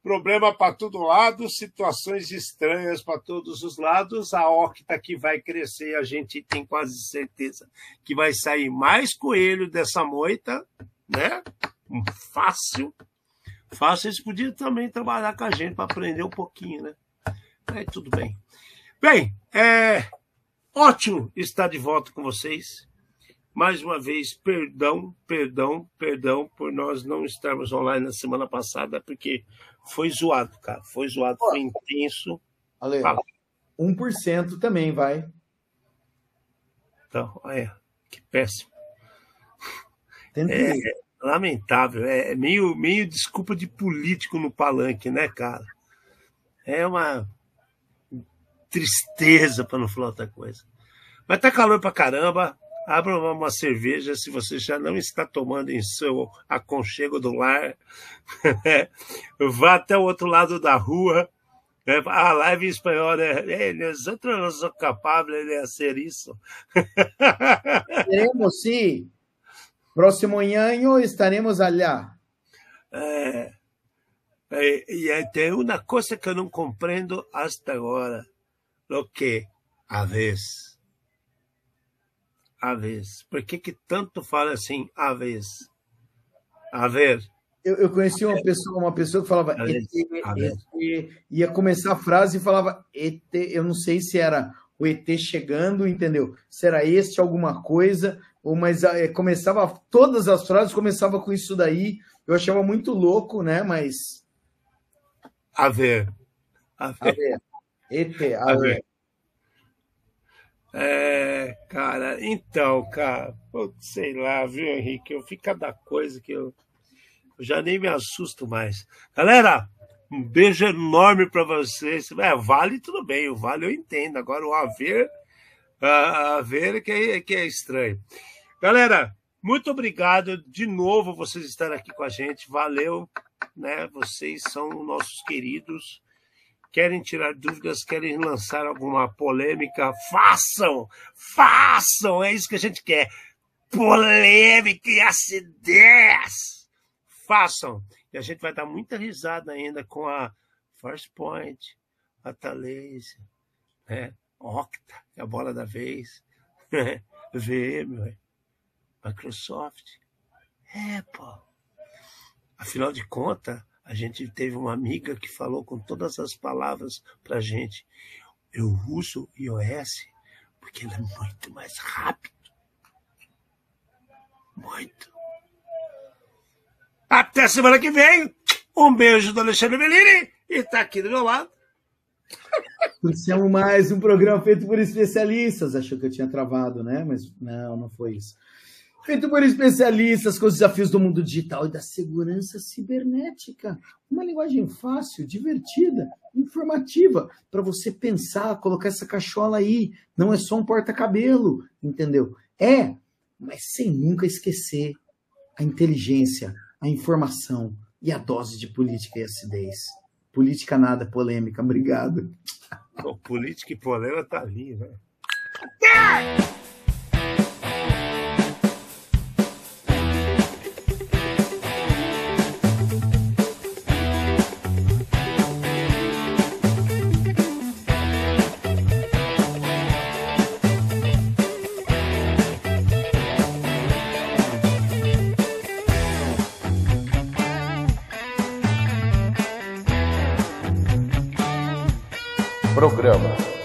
Problema para todo lado, situações estranhas para todos os lados. A octa que vai crescer, a gente tem quase certeza que vai sair mais coelho dessa moita, né? Fácil. Fácil, eles podiam também trabalhar com a gente para aprender um pouquinho, né? Aí tudo bem. Bem, é ótimo estar de volta com vocês. Mais uma vez, perdão, perdão, perdão por nós não estarmos online na semana passada, porque foi zoado, cara. Foi zoado, foi intenso.
Ale, 1% também vai.
Então, olha, que péssimo. É, lamentável, é meio, meio desculpa de político no palanque, né, cara? É uma tristeza, para não falar outra coisa. Mas tá calor pra caramba. Abra uma cerveja se você já não está tomando em seu aconchego do lar. Vá até o outro lado da rua. A live em espanhol é nosotros não somos capazes de fazer isso.
Queremos, sim. Próximo ano estaremos allá.
É, é, e tem uma coisa que eu não compreendo até agora. O que? A vez a vez. Por que, que tanto fala assim, a vez? A ver.
Eu, eu conheci uma pessoa, uma pessoa que falava ET, ET, ia começar a frase e falava ET, eu não sei se era o ET chegando, entendeu? Se era este alguma coisa, ou mas é, começava todas as frases começava com isso daí. Eu achava muito louco, né? Mas
a ver,
a ver, a ver. ET, a, a ver. ver.
É, cara, então, cara, sei lá, viu, Henrique? Eu fico cada coisa que eu, eu já nem me assusto mais. Galera, um beijo enorme para vocês. É, vale tudo bem, o vale eu entendo. Agora o haver, a, haver que é, que é estranho. Galera, muito obrigado de novo vocês estarem aqui com a gente. Valeu, né? Vocês são nossos queridos querem tirar dúvidas, querem lançar alguma polêmica, façam! Façam! É isso que a gente quer. Polêmica e acidez! Façam! E a gente vai dar muita risada ainda com a First Point, a Talaysia, né? Octa, é a bola da vez, VM, Microsoft. É, pô. Afinal de contas, a gente teve uma amiga que falou com todas as palavras para gente. Eu uso iOS porque ele é muito mais rápido. Muito. Até semana que vem. Um beijo do Alexandre Bellini e está aqui do meu lado.
Iniciamos mais um programa feito por especialistas. Achou que eu tinha travado, né? Mas não, não foi isso feito por especialistas com os desafios do mundo digital e da segurança cibernética. Uma linguagem fácil, divertida, informativa, para você pensar, colocar essa cachola aí. Não é só um porta-cabelo, entendeu? É, mas sem nunca esquecer a inteligência, a informação e a dose de política e acidez. Política nada, polêmica. Obrigado.
política e polêmica tá ali, né?
Programa Ed Zone.